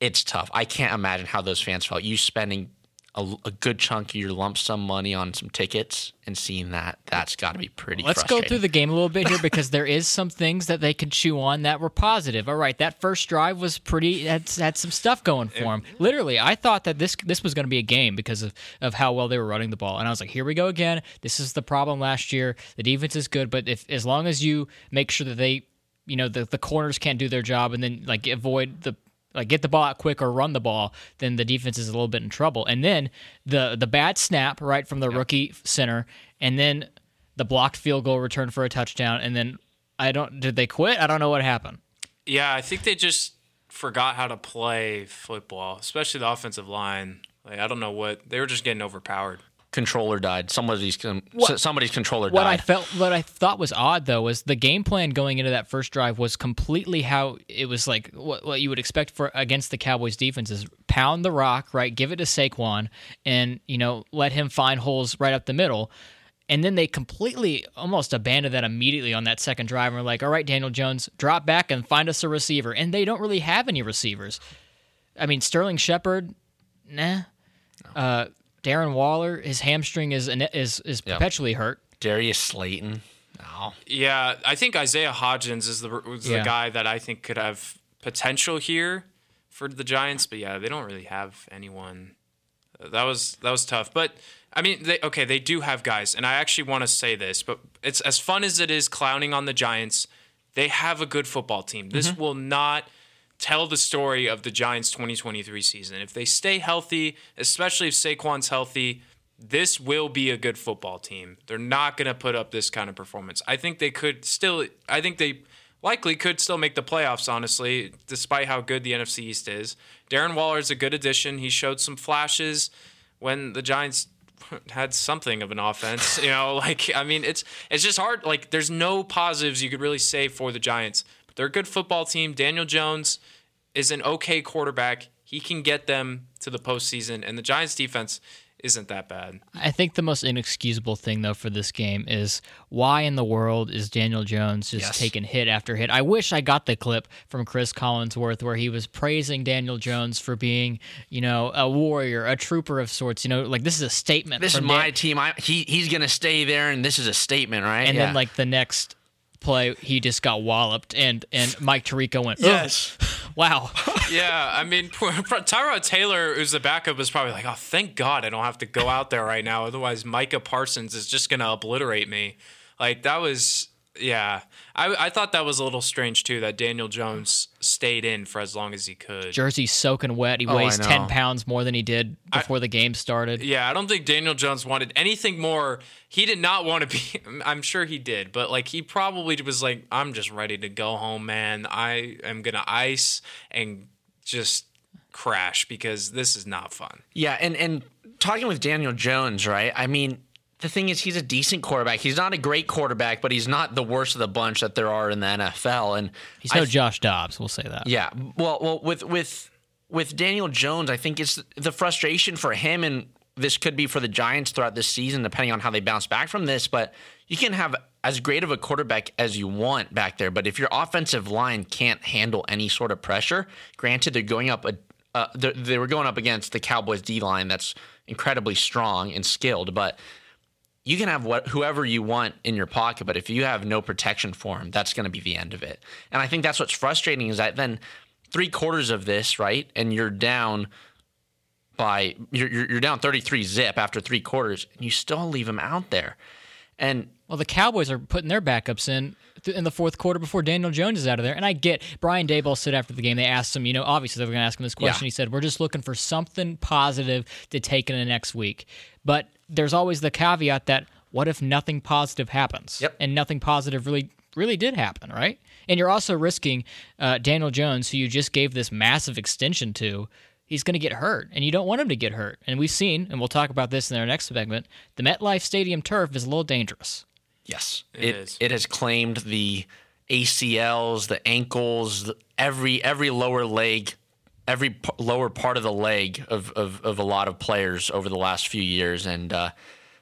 it's tough. I can't imagine how those fans felt. You spending a, a, good chunk of your lump sum money on some tickets and seeing that that's got to be pretty let's go through the game a little bit here because there is some things that they could chew on that were positive. All right that first drive was pretty had, had some stuff going for them literally i thought that this this was going to be a game because of, of how well they were running the ball. And i was like here we go again. This is the problem last year. The defense is good but if as long as you make sure that they you know the, the corners can't do their job and then like avoid the like get the ball out quick or run the ball, then the defense is a little bit in trouble. And then the the bad snap right from the rookie center, and then the blocked field goal return for a touchdown, and then I don't did they quit? I don't know what happened. Yeah, I think they just forgot how to play football, especially the offensive line. Like I don't know what they were just getting overpowered controller died. Somebody's what, somebody's controller what died. I felt, what I thought was odd though, was the game plan going into that first drive was completely how it was like what, what you would expect for against the Cowboys defense is pound the rock, right? Give it to Saquon, and you know let him find holes right up the middle. And then they completely almost abandoned that immediately on that second drive. And were like, all right, Daniel Jones, drop back and find us a receiver. And they don't really have any receivers. I mean, Sterling Shepard, nah. Uh, Darren Waller, his hamstring is is is yep. perpetually hurt. Darius Slayton. No. Yeah, I think Isaiah Hodgins is the was yeah. the guy that I think could have potential here for the Giants, but yeah, they don't really have anyone. That was that was tough, but I mean, they, okay, they do have guys, and I actually want to say this, but it's as fun as it is clowning on the Giants. They have a good football team. This mm-hmm. will not tell the story of the Giants 2023 season. If they stay healthy, especially if Saquon's healthy, this will be a good football team. They're not going to put up this kind of performance. I think they could still, I think they likely could still make the playoffs, honestly, despite how good the NFC East is. Darren Waller is a good addition. He showed some flashes when the Giants <laughs> had something of an offense. You know, <laughs> like I mean, it's it's just hard. Like there's no positives you could really say for the Giants, but they're a good football team. Daniel Jones is an okay quarterback. He can get them to the postseason, and the Giants defense isn't that bad. I think the most inexcusable thing though for this game is why in the world is Daniel Jones just Yes. taking hit after hit? I wish I got the clip from Chris Collinsworth where he was praising Daniel Jones for being, you know, a warrior, a trooper of sorts. You know, like this is a statement. This is my Dan- team. I, he he's gonna stay there, and this is a statement, right? and Yeah. then like the next play, he just got walloped, and and Mike Tirico went, "Oh, yes, <laughs> wow." <laughs> Yeah, I mean, <laughs> Tyrod Taylor, who's the backup, is probably like, oh, thank God I don't have to go out there right now. Otherwise, Micah Parsons is just going to obliterate me. Like, that was, yeah. I, I thought that was a little strange, too, that Daniel Jones stayed in for as long as he could. Jersey's soaking wet. He Oh, weighs ten pounds more than he did before the game started. Yeah, I don't think Daniel Jones wanted anything more. He did not want to be. <laughs> I'm sure he did, but like he probably was like, I'm just ready to go home, man. I am gonna ice and just crash because this is not fun. yeah, and and talking with Daniel Jones, right? I mean, the thing is, he's a decent quarterback. He's not a great quarterback, but he's not the worst of the bunch that there are in the NFL. And He's no I Josh Dobbs. We'll say that. Yeah. Well, well, with with with Daniel Jones, I think it's the frustration for him, and this could be for the Giants throughout this season, depending on how they bounce back from this. But you can have as great of a quarterback as you want back there, but if your offensive line can't handle any sort of pressure, granted they're going up a uh, they they were going up against the Cowboys D line that's incredibly strong and skilled, but you can have what whoever you want in your pocket, but if you have no protection for him, that's going to be the end of it. And I think that's what's frustrating is that then three quarters of this, right, and you're down by you're you're down 33 zip after three quarters, and you still leave him out there. And Well, the Cowboys are putting their backups in th- in the fourth quarter before Daniel Jones is out of there. And I get Brian Daboll said after the game, they asked him, you know, obviously they were going to ask him this question. Yeah. He said, "We're just looking for something positive to take in the next week." But there's always the caveat that what if nothing positive happens? Yep. And nothing positive really really did happen, right? And you're also risking uh, Daniel Jones, who you just gave this massive extension to. He's going to get hurt, and you don't want him to get hurt. And we've seen, and we'll talk about this in our next segment. The MetLife Stadium turf is a little dangerous. Yes, It it is. it has claimed the ACLs, the ankles, the- every every lower leg, every p- lower part of the leg of, of of a lot of players over the last few years, and uh,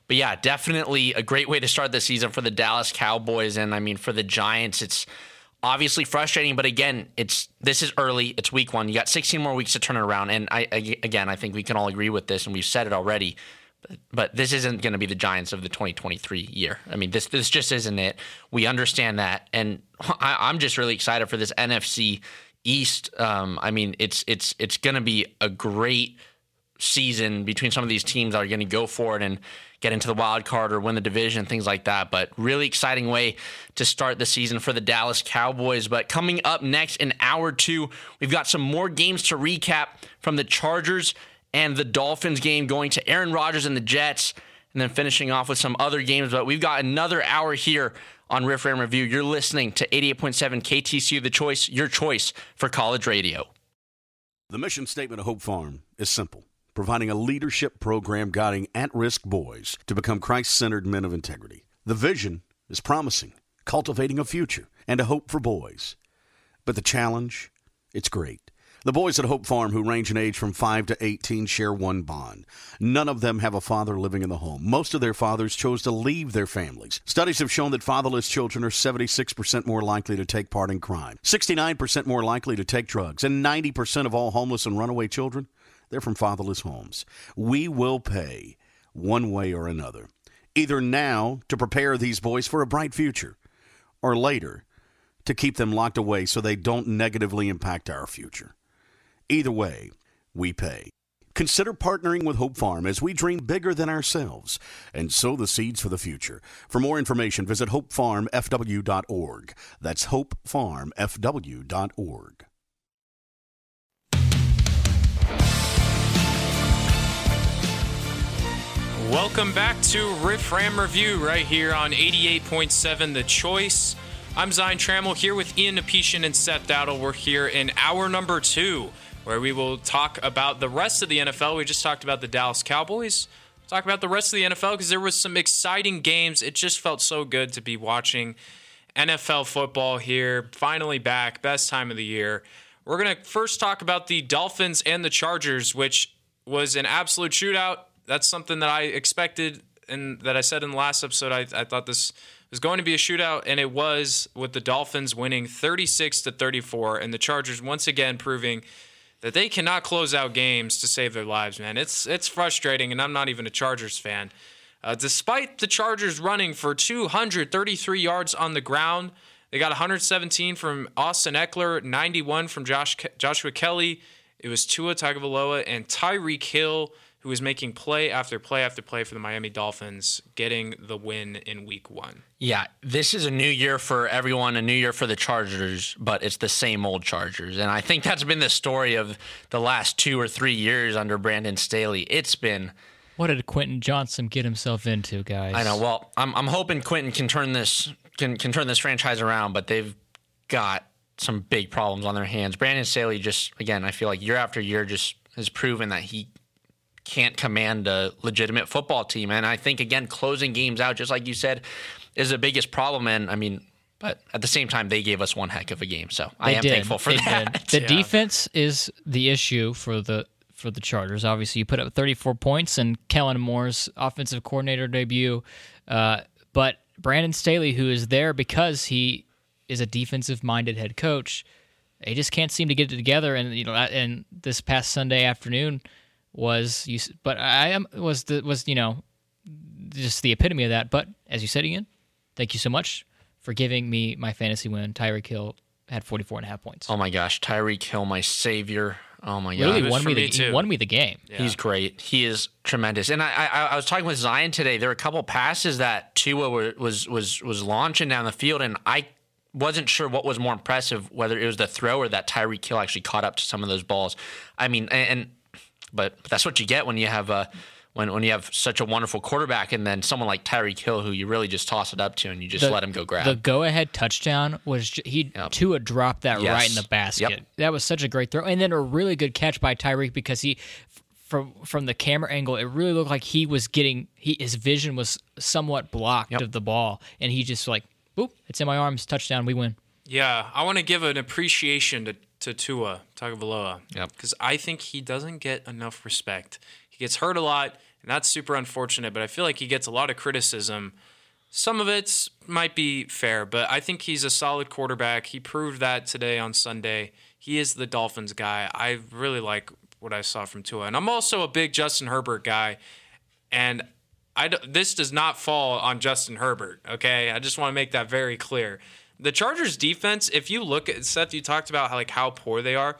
but yeah, definitely a great way to start the season for the Dallas Cowboys, and I mean for the Giants, it's obviously frustrating, but again, it's this is early. It's week one. You got 16 more weeks to turn it around, and I, I again, I think we can all agree with this, and we've said it already. But, this isn't going to be the Giants of the 2023 year. I mean, this this just isn't it. We understand that, and <laughs> I, I'm just really excited for this NFC East. Um, I mean, it's it's it's going to be a great season between some of these teams that are going to go for it and get into the wild card or win the division, things like that. But really exciting way to start the season for the Dallas Cowboys. But coming up next in hour two, we've got some more games to recap from the Chargers and the Dolphins game going to Aaron Rodgers and the Jets. And then finishing off with some other games, but we've got another hour here on Riff Ram Review. You're listening to 88.7 KTCU, the choice, your choice for college radio. The mission statement of Hope Farm is simple providing a leadership program guiding at risk boys to become Christ centered men of integrity. The vision is promising, cultivating a future and a hope for boys. But the challenge, it's great. The boys at Hope Farm, who range in age from 5 to 18, share one bond. None of them have a father living in the home. Most of their fathers chose to leave their families. Studies have shown that fatherless children are 76% more likely to take part in crime, 69% more likely to take drugs, and 90% of all homeless and runaway children, they're from fatherless homes. We will pay one way or another, either now to prepare these boys for a bright future, or later to keep them locked away so they don't negatively impact our future. Either way, we pay. Consider partnering with Hope Farm as we dream bigger than ourselves and sow the seeds for the future. For more information, visit hopefarmfw.org. That's hopefarmfw.org. Welcome back to Riff Ram Review right here on 88.7 The Choice. I'm Zion Trammell here with Ian Napetian and Seth Dowdle. We're here in hour number two, where we will talk about the rest of the NFL. We just talked about the Dallas Cowboys. talk about the rest of the NFL because there was some exciting games. It just felt so good to be watching NFL football here. Finally back, best time of the year. We're gonna first talk about the Dolphins and the Chargers, which was an absolute shootout. That's something that I expected and that I said in the last episode. I, I thought this was going to be a shootout, and it was with the Dolphins winning 36 to 34, and the Chargers once again proving that they cannot close out games to save their lives. Man, it's it's frustrating, and I'm not even a Chargers fan. Uh, despite the Chargers running for 233 yards on the ground, they got 117 from Austin Ekeler, 91 from Josh Joshua Kelly. It was Tua Tagovailoa and Tyreek Hill who was making play after play after play for the Miami Dolphins, getting the win in week one. Yeah, this is a new year for everyone, a new year for the Chargers, but it's the same old Chargers. And I think that's been the story of the last two or three years under Brandon Staley. It's been. What did Quentin Johnston get himself into, guys? I know. Well, I'm, I'm hoping Quentin can turn this can, can turn this franchise around, but they've got some big problems on their hands. Brandon Staley just again, I feel like year after year just has proven that he can't command a legitimate football team. And I think again, closing games out, just like you said, is the biggest problem. And I mean, but at the same time, they gave us one heck of a game, so I am did. thankful for they that. Did. The <laughs> yeah. defense is the issue for the for the Chargers. Obviously, you put up 34 points and Kellen Moore's offensive coordinator debut, uh, but Brandon Staley, who is there because he is a defensive-minded head coach, they just can't seem to get it together. And you know, and this past Sunday afternoon, was you, but I am was the was you know just the epitome of that. But as you said, Ian, thank you so much for giving me my fantasy win. Tyreek Hill had 44 and a half points. Oh my gosh, Tyreek Hill, my savior. Oh my god, Literally won me, the, he won me the game. Yeah. He's great. He is tremendous. And I, I, I was talking with Zion today. There were a couple passes that Tua was was was launching down the field, and I wasn't sure what was more impressive, whether it was the throw or that Tyreek Hill actually caught up to some of those balls. I mean, and but that's what you get when you have a when when you have such a wonderful quarterback and then someone like Tyreek Hill who you really just toss it up to and you just the, let him go grab. The go ahead touchdown was he yep. Tua dropped that yes. right in the basket. Yep. That was such a great throw and then a really good catch by Tyreek because he from from the camera angle it really looked like he was getting he his vision was somewhat blocked yep. of the ball and he just like boop it's in my arms touchdown we win. Yeah, I want to give an appreciation to to Tua Tagovailoa. Yep. Because I think he doesn't get enough respect. He gets hurt a lot, and that's super unfortunate. But I feel like he gets a lot of criticism. Some of it might be fair, but I think he's a solid quarterback. He proved that today on Sunday. He is the Dolphins guy. I really like what I saw from Tua, and I'm also a big Justin Herbert guy. And I this does not fall on Justin Herbert. Okay, I just want to make that very clear the Chargers defense, if you look at Seth, you talked about how, like how poor they are.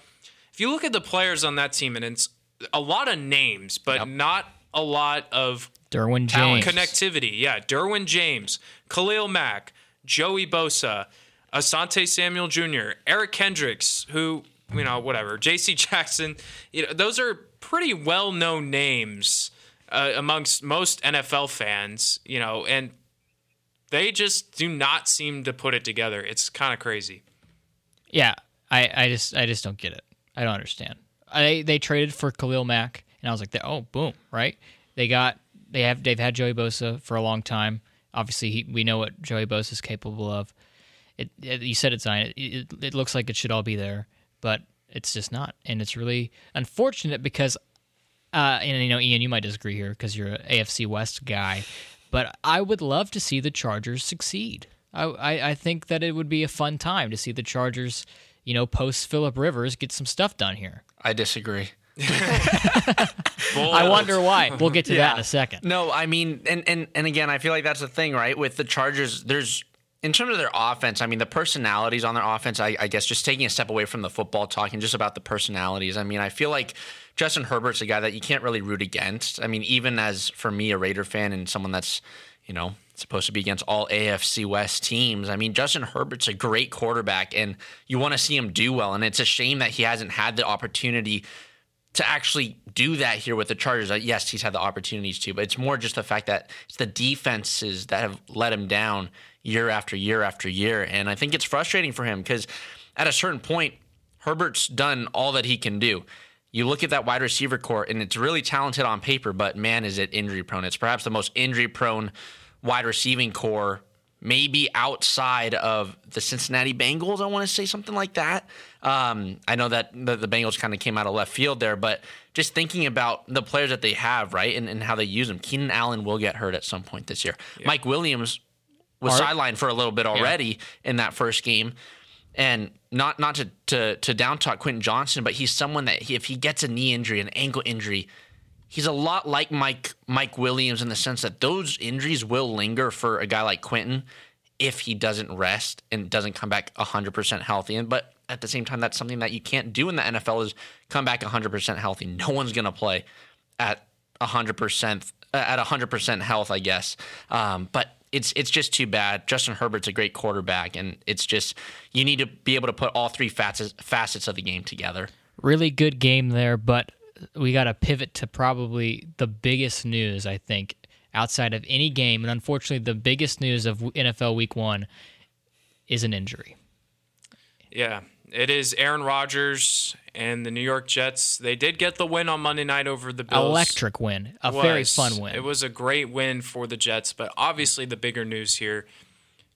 If you look at the players on that team, and it's a lot of names, but yep. not a lot of Derwin James connectivity. Yeah, Derwin James, Khalil Mack, Joey Bosa, Asante Samuel Jr., Eric Kendricks, who you know whatever, <laughs> J.C. Jackson. You know those are pretty well known names uh, amongst most NFL fans. You know, and they just do not seem to put it together. It's kind of crazy. Yeah, I, I just I just don't get it. I don't understand. I they traded for Khalil Mack, and I was like, oh, boom, right? They got they have they've had Joey Bosa for a long time. Obviously, he, we know what Joey Bosa is capable of. It, it, you said it's Zion. It, it, it looks like it should all be there, but it's just not, and it's really unfortunate because, uh, and you know, Ian, you might disagree here because you're an AFC West guy, but I would love to see the Chargers succeed. I, I, I think that it would be a fun time to see the Chargers, you know, post Philip Rivers get some stuff done here. I disagree. I wonder why. We'll get to yeah. that in a second. No, I mean, and, and and again, I feel like that's the thing, right? With the Chargers, there's in terms of their offense, I mean, the personalities on their offense, I, I, guess just taking a step away from the football talking just about the personalities. I mean, I feel like Justin Herbert's a guy that you can't really root against. I mean, even as for me, a Raider fan and someone that's, you know, supposed to be against all AFC West teams. I mean, Justin Herbert's a great quarterback and you want to see him do well. And it's a shame that he hasn't had the opportunity to actually do that here with the Chargers. Uh, yes, he's had the opportunities to, but it's more just the fact that it's the defenses that have let him down year after year after year. And I think it's frustrating for him because at a certain point, Herbert's done all that he can do. You look at that wide receiver core, and it's really talented on paper, but man, is it injury prone. It's perhaps the most injury prone wide receiving core, maybe outside of the Cincinnati Bengals. I want to say something like that. Um, I know that the, the Bengals kind of came out of left field there, but just thinking about the players that they have, right, and, and how they use them. Keenan Allen will get hurt at some point this year. Yeah. Mike Williams was sidelined for a little bit already yeah. in that first game. And not not to to, to down talk Quentin Johnston, but he's someone that he, if he gets a knee injury, an ankle injury, he's a lot like Mike Mike Williams in the sense that those injuries will linger for a guy like Quentin if he doesn't rest and doesn't come back 100% healthy. And but at the same time, that's something that you can't do in the NFL is come back 100% healthy. No one's to play at 100% at 100% health, I guess. Um, but it's it's just too bad. Justin Herbert's a great quarterback, and it's just you need to be able to put all three facets facets of the game together. Really good game there, but we got to pivot to probably the biggest news I think outside of any game, and unfortunately, the biggest news of NFL Week One is an injury. Yeah, it is Aaron Rodgers and the New York Jets. They did get the win on Monday night over the Bills. Electric win. A very fun win. It was a great win for the Jets, but obviously the bigger news here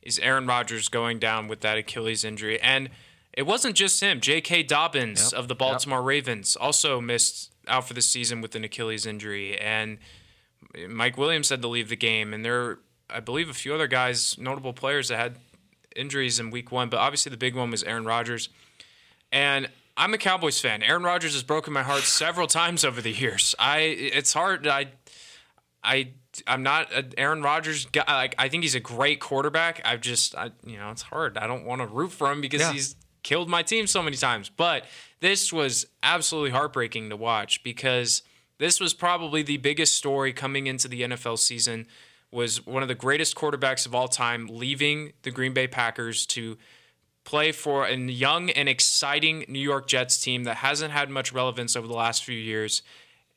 is Aaron Rodgers going down with that Achilles injury. And it wasn't just him. J.K. Dobbins yep. of the Baltimore yep. Ravens also missed out for the season with an Achilles injury. And Mike Williams had to leave the game. And there, I believe, a few other guys, notable players that had injuries in week one. But obviously the big one was Aaron Rodgers. And I'm a Cowboys fan. Aaron Rodgers has broken my heart several <laughs> times over the years. I it's hard. I I I'm not an Aaron Rodgers guy. Like I think he's a great quarterback. I've just I, you know it's hard. I don't want to root for him because yeah. he's killed my team so many times. But this was absolutely heartbreaking to watch because this was probably the biggest story coming into the NFL season. Was one of the greatest quarterbacks of all time leaving the Green Bay Packers to play for a young and exciting New York Jets team that hasn't had much relevance over the last few years.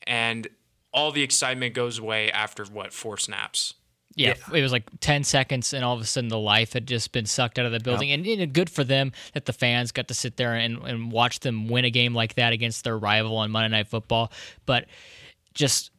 And all the excitement goes away after what, four snaps? Yeah, yeah, it was like 10 seconds, and all of a sudden the life had just been sucked out of the building. And, and, good for them that the fans got to sit there and, and watch them win a game like that against their rival on Monday Night Football. But just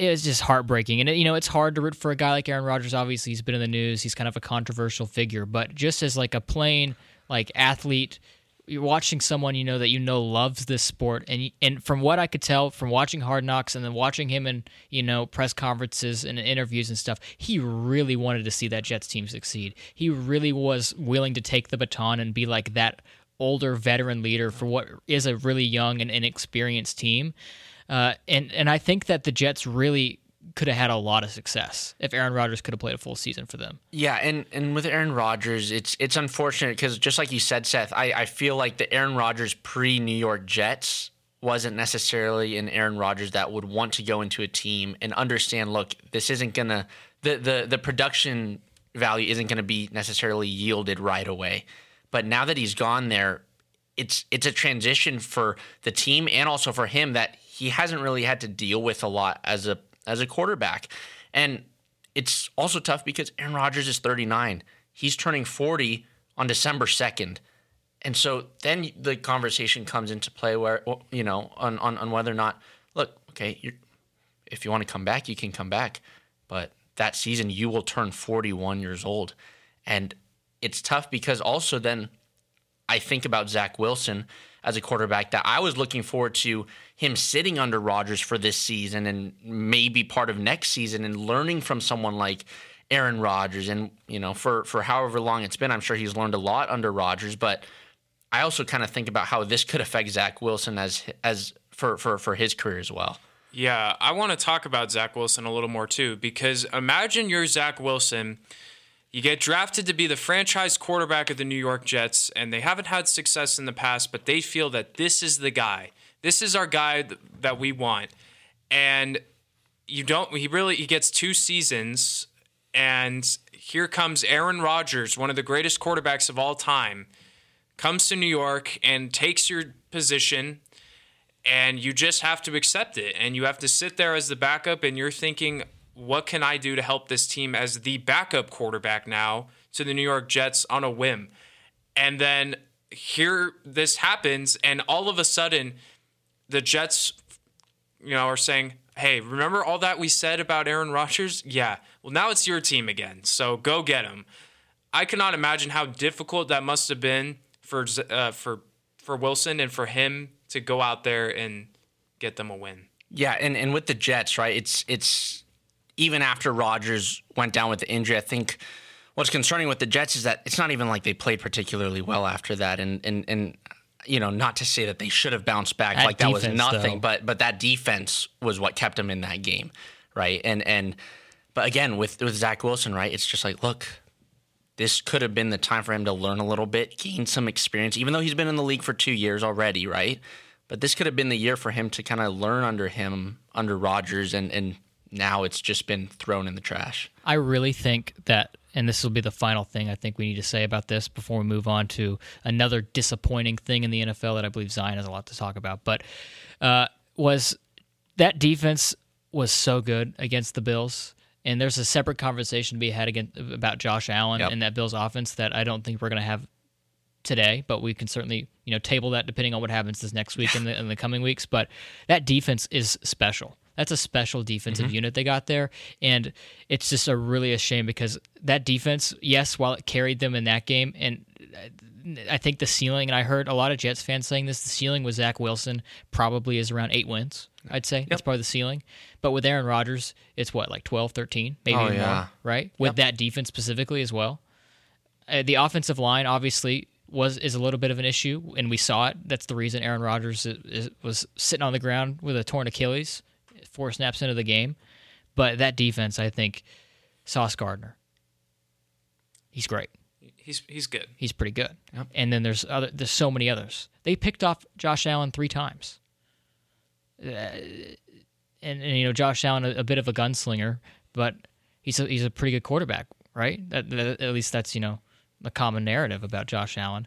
it was just heartbreaking. And, you know, it's hard to root for a guy like Aaron Rodgers. Obviously, he's been in the news. He's kind of a controversial figure. But just as like a plain – like athlete you're watching someone you know that you know loves this sport and and from what I could tell from watching Hard Knocks and then watching him in you know press conferences and interviews and stuff he really wanted to see that Jets team succeed he really was willing to take the baton and be like that older veteran leader for what is a really young and inexperienced team uh, and and I think that the Jets really could have had a lot of success if Aaron Rodgers could have played a full season for them. Yeah, and and with Aaron Rodgers, it's it's unfortunate because just like you said, Seth, I, I feel like the Aaron Rodgers pre New York Jets wasn't necessarily an Aaron Rodgers that would want to go into a team and understand, look, this isn't gonna the the the production value isn't gonna be necessarily yielded right away. But now that he's gone there, it's it's a transition for the team and also for him that he hasn't really had to deal with a lot as a as a quarterback. And it's also tough because Aaron Rodgers is 39. He's turning 40 on December 2nd. And so then the conversation comes into play where, you know, on, on, on whether or not, look, okay, if you want to come back, you can come back. But that season, you will turn 41 years old. And it's tough because also then I think about Zach Wilson as a quarterback that I was looking forward to him sitting under Rodgers for this season and maybe part of next season and learning from someone like Aaron Rodgers. And, you know, for, for however long it's been, I'm sure he's learned a lot under Rodgers. But I also kind of think about how this could affect Zach Wilson as as for, for, for his career as well. Yeah, I want to talk about Zach Wilson a little more too, because imagine you're Zach Wilson you get drafted to be the franchise quarterback of the New York Jets, and they haven't had success in the past, but they feel that this is the guy. This is our guy that we want. And you don't, he really, he gets two seasons, and here comes Aaron Rodgers, one of the greatest quarterbacks of all time, comes to New York and takes your position, and you just have to accept it. And you have to sit there as the backup, and you're thinking, what can I do to help this team as the backup quarterback now to the New York Jets on a whim? And then here this happens, and all of a sudden, the Jets, you know, are saying, "Hey, remember all that we said about Aaron Rodgers? Yeah. Well, now it's your team again. So go get him." I cannot imagine how difficult that must have been for uh, for for Wilson and for him to go out there and get them a win. Yeah, and, and with the Jets, right? It's it's even after Rodgers went down with the injury, I think what's concerning with the Jets is that it's not even like they played particularly well after that. And and and you know, not to say that they should have bounced back That like that was nothing, though. but but that defense was what kept them in that game, right? And and but again with with Zach Wilson, right? It's just like, look, this could have been the time for him to learn a little bit, gain some experience, even though he's been in the league for two years already, right? But this could have been the year for him to kind of learn under him, under Rodgers, and and now it's just been thrown in the trash. I really think that, and this will be the final thing I think we need to say about this before we move on to another disappointing thing in the NFL that I believe Zion has a lot to talk about. But uh, was that defense was so good against the Bills. And there's a separate conversation to be had again about Josh Allen Yep. and that Bills offense that I don't think we're going to have today, but we can certainly you know table that depending on what happens this next week and the, in the coming weeks. But that defense is special. That's a special defensive unit they got there, and it's just a really a shame because that defense, yes, while it carried them in that game, and I think the ceiling, and I heard a lot of Jets fans saying this, the ceiling with Zach Wilson probably is around eight wins. I'd say that's probably the ceiling. But with Aaron Rodgers, it's what like 12, 13, maybe Oh, yeah. more, right? With that defense specifically as well uh, the offensive line obviously was is a little bit of an issue, and we saw it. That's the reason Aaron Rodgers is, is, was sitting on the ground with a torn Achilles, four snaps into the game. But that defense, I think, Sauce Gardner, he's great. He's he's good. He's pretty good. And then there's other there's so many others. They picked off Josh Allen three times. Uh, and, and you know Josh Allen a, a bit of a gunslinger, but he's a, he's a pretty good quarterback, right? That, that- at least that's you know the common narrative about Josh Allen.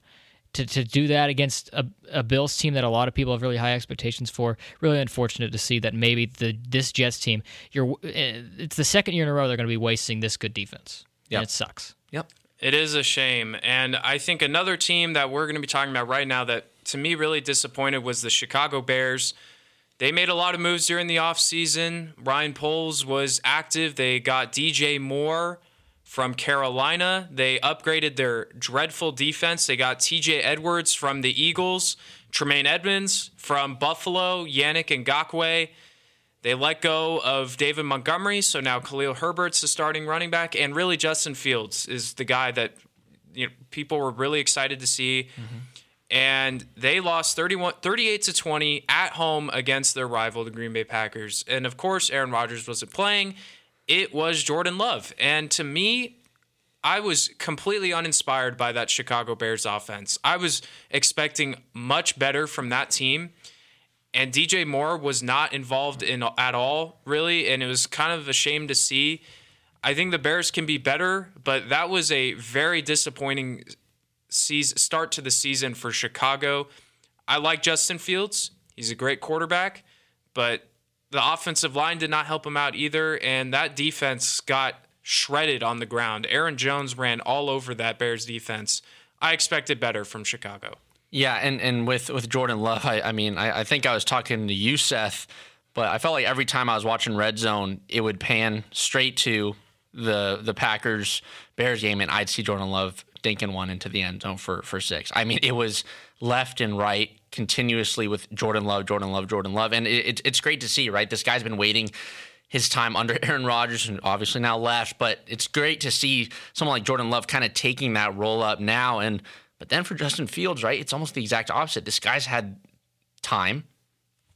To, to do that against a, a Bills team that a lot of people have really high expectations for, really unfortunate to see that maybe the this Jets team, you're eh, it's the second year in a row they're going to be wasting this good defense. Yep. And it sucks. Yep. It is a shame. And I think another team that we're going to be talking about right now that to me really disappointed was the Chicago Bears. They made a lot of moves during the offseason. Ryan Poles was active. They got DJ Moore from Carolina. They upgraded their dreadful defense. They got TJ Edwards from the Eagles, Tremaine Edmunds from Buffalo, Yannick Ngakoue. They let go of David Montgomery, so now Khalil Herbert's the starting running back, and really Justin Fields is the guy that you know people were really excited to see. Mm-hmm. And they lost 31, 38 to 20 at home against their rival, the Green Bay Packers. And of course, Aaron Rodgers wasn't playing. It was Jordan Love. And to me, I was completely uninspired by that Chicago Bears offense. I was expecting much better from that team and DJ Moore was not involved in at all, really, and it was kind of a shame to see. I think the Bears can be better, but that was a very disappointing season, start to the season for Chicago. I like Justin Fields; he's a great quarterback, but the offensive line did not help him out either, and that defense got shredded on the ground. Aaron Jones ran all over that Bears defense. I expected better from Chicago. Yeah, and, and with, with Jordan Love, I, I mean, I, I think I was talking to you, Seth, but I felt like every time I was watching Red Zone, it would pan straight to the the Packers Bears game, and I'd see Jordan Love dinking one into the end zone for, for six. I mean, it was left and right continuously with Jordan Love, Jordan Love, Jordan Love, and it, it, it's great to see, right? This guy's been waiting his time under <laughs> Aaron Rodgers and obviously now left, but it's great to see someone like Jordan Love kind of taking that roll up now. And but then for Justin Fields, right, it's almost the exact opposite. This guy's had time.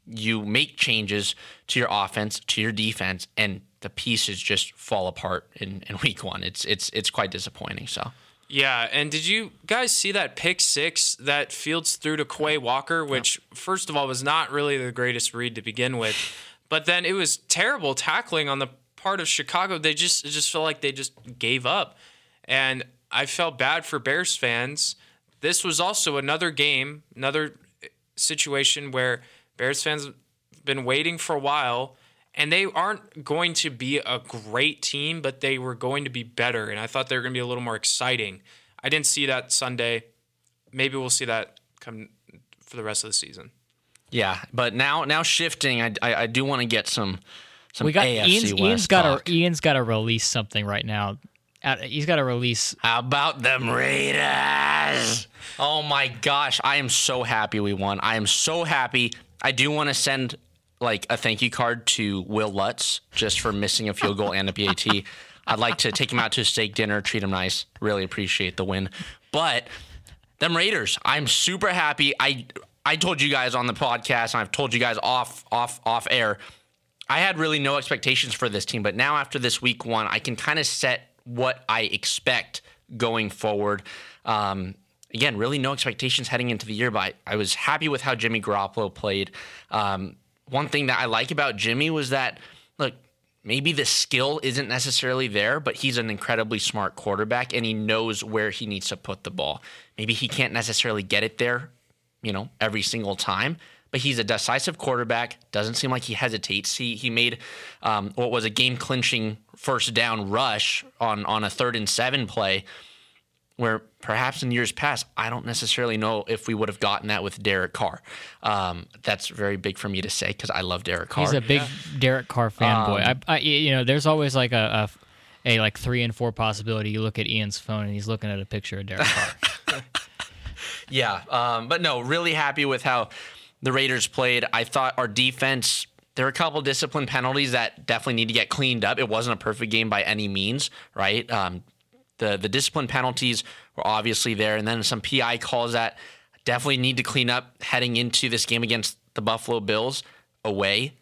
You make changes to your offense, to your defense, and the pieces just fall apart in, in week one. It's it's it's quite disappointing. So Yeah, and did you guys see that pick six that Fields threw to Quay Walker, which first of all was not really the greatest read to begin with, <sighs> but then it was terrible tackling on the part of Chicago. They just it just felt like they just gave up, and I felt bad for Bears fans. This was also another game, another situation where Bears fans have been waiting for a while and they aren't going to be a great team, but they were going to be better. And I thought they were going to be a little more exciting. I didn't see that Sunday. Maybe we'll see that come for the rest of the season. Yeah, but now now shifting, I I, I do want to get some some we got AFC Ian's, West Ian's got talk. to Ian's got to release something right now. He's got to release. How about them Raiders? Oh my gosh, I am so happy we won. I am so happy. I do want to send like a thank you card to Wil Lutz just for missing a field goal and a PAT. I'd like to take him out to a steak dinner, treat him nice. Really appreciate the win. But them Raiders, I'm super happy. I I told you guys on the podcast, and I've told you guys off off off air. I had really no expectations for this team, but now after this week one, I can kind of set what I expect going forward. Um, again, really no expectations heading into the year, but I, I was happy with how Jimmy Garoppolo played. Um, one thing that I like about Jimmy was that, look, maybe the skill isn't necessarily there, but he's an incredibly smart quarterback and he knows where he needs to put the ball. Maybe he can't necessarily get it there, you know, every single time, but he's a decisive quarterback. Doesn't seem like he hesitates. He he made um, what was a game clinching first down rush on on a third and seven play where perhaps in years past, I don't necessarily know if we would have gotten that with Derek Carr. Um, that's very big for me to say because I love Derek Carr. He's a big Derek Carr fanboy. Um, I, I, you know, there's always like a, a, a like three and four possibility. You look at Ian's phone and he's looking at a picture of Derek Carr. <laughs> Yeah, um, but no, really happy with how the Raiders played. I thought our defense. There were a couple discipline penalties that definitely need to get cleaned up. It wasn't a perfect game by any means, right? Um, the the discipline penalties were obviously there, and then some PI calls that definitely need to clean up heading into this game against the Buffalo Bills away,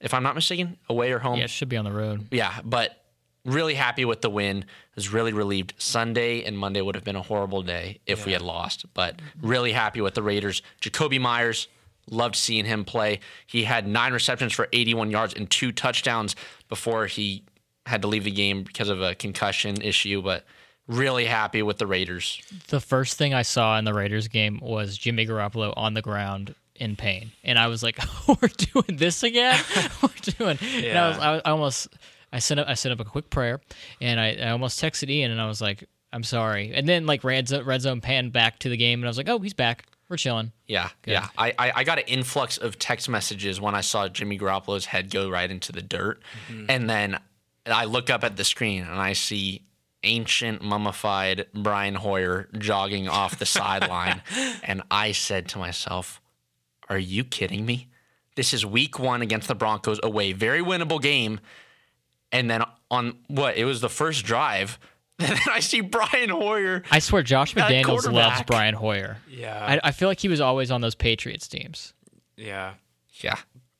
if I'm not mistaken, away or home. yeah, it should be on the road. Yeah, but really happy with the win. Was really relieved. Sunday and Monday would have been a horrible day if we had lost, but really happy with the Raiders. Jakobi Meyers, loved seeing him play. He had nine receptions for 81 yards and two touchdowns before he had to leave the game because of a concussion issue, but really happy with the Raiders. The first thing I saw in the Raiders game was Jimmy Garoppolo on the ground in pain, and I was like, <laughs> "We're doing this again. <laughs> We're doing." <laughs> And I was, I, was, I almost, I sent up, I sent up a quick prayer, and I, I almost texted Ian, and I was like, "I'm sorry." And then like red zone, red zone panned back to the game, and I was like, "Oh, he's back. We're chilling." Yeah, yeah. I, I, I got an influx of text messages when I saw Jimmy Garoppolo's head go right into the dirt. Mm-hmm. And then I look up at the screen and I see ancient mummified Brian Hoyer jogging off the sideline. <laughs> And I said to myself, Are you kidding me? This is week one against the Broncos away. Very winnable game. And then on what? It was the first drive. <laughs> And then I see Brian Hoyer. I swear, Josh McDaniels loves. Brian Hoyer. Yeah. I, I feel like he was always on those Patriots teams. Yeah. Yeah.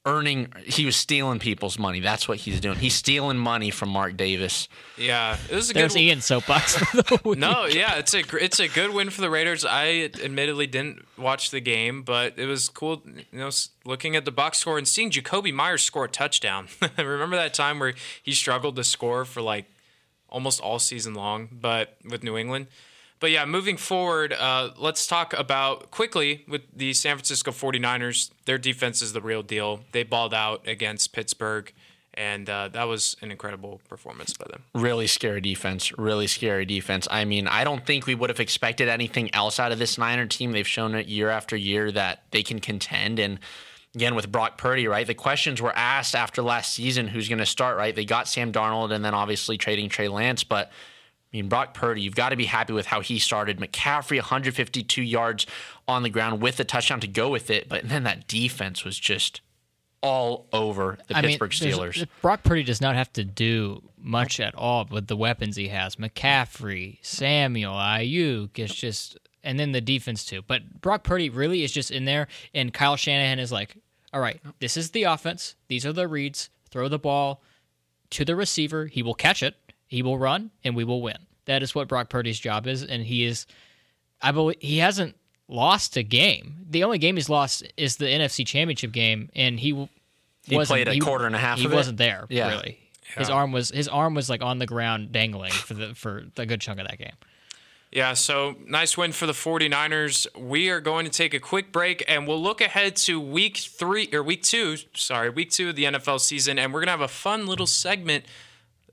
Earning, he was stealing people's money. That's what he's doing. He's stealing money from Mark Davis. Yeah. It was a There's good Ian's soapbox for the <laughs> week. No, yeah, it's a it's a good win for the Raiders. I admittedly didn't watch the game, but it was cool, you know, looking at the box score and seeing Jakobi Meyers score a touchdown. <laughs> Remember that time where he struggled to score for like almost all season long, but with New England. But yeah, moving forward, uh, let's talk about quickly with the San Francisco 49ers. Their defense is the real deal. They balled out against Pittsburgh, and uh, that was an incredible performance by them. Really scary defense. Really scary defense. I mean, I don't think we would have expected anything else out of this Niner team. They've shown it year after year that they can contend. And again, with Brock Purdy, right? The questions were asked after last season who's going to start, right? They got Sam Darnold and then obviously trading Trey Lance. But I mean, Brock Purdy, you've got to be happy with how he started. McCaffrey, 152 yards on the ground with a touchdown to go with it. But then that defense was just all over the I Pittsburgh there's- Steelers. Brock Purdy does not have to do much at all with the weapons he has. McCaffrey, Samuel, Aiyuk. It's just, and then the defense too. But Brock Purdy really is just in there, and Kyle Shanahan is like, all right, this is the offense. These are the reads. Throw the ball to the receiver. He will catch it. He will run, and we will win. That is what Brock Purdy's job is, and he is. I believe he hasn't lost a game. The only game he's lost is the NFC Championship game, and he He played a quarter and a half He wasn't there. Yeah. really. His arm was his arm was like on the ground dangling for the for a good chunk of that game. Yeah, so nice win for the 49ers. We are going to take a quick break and we'll look ahead to week three or week two, sorry, week two of the NFL season. And we're going to have a fun little segment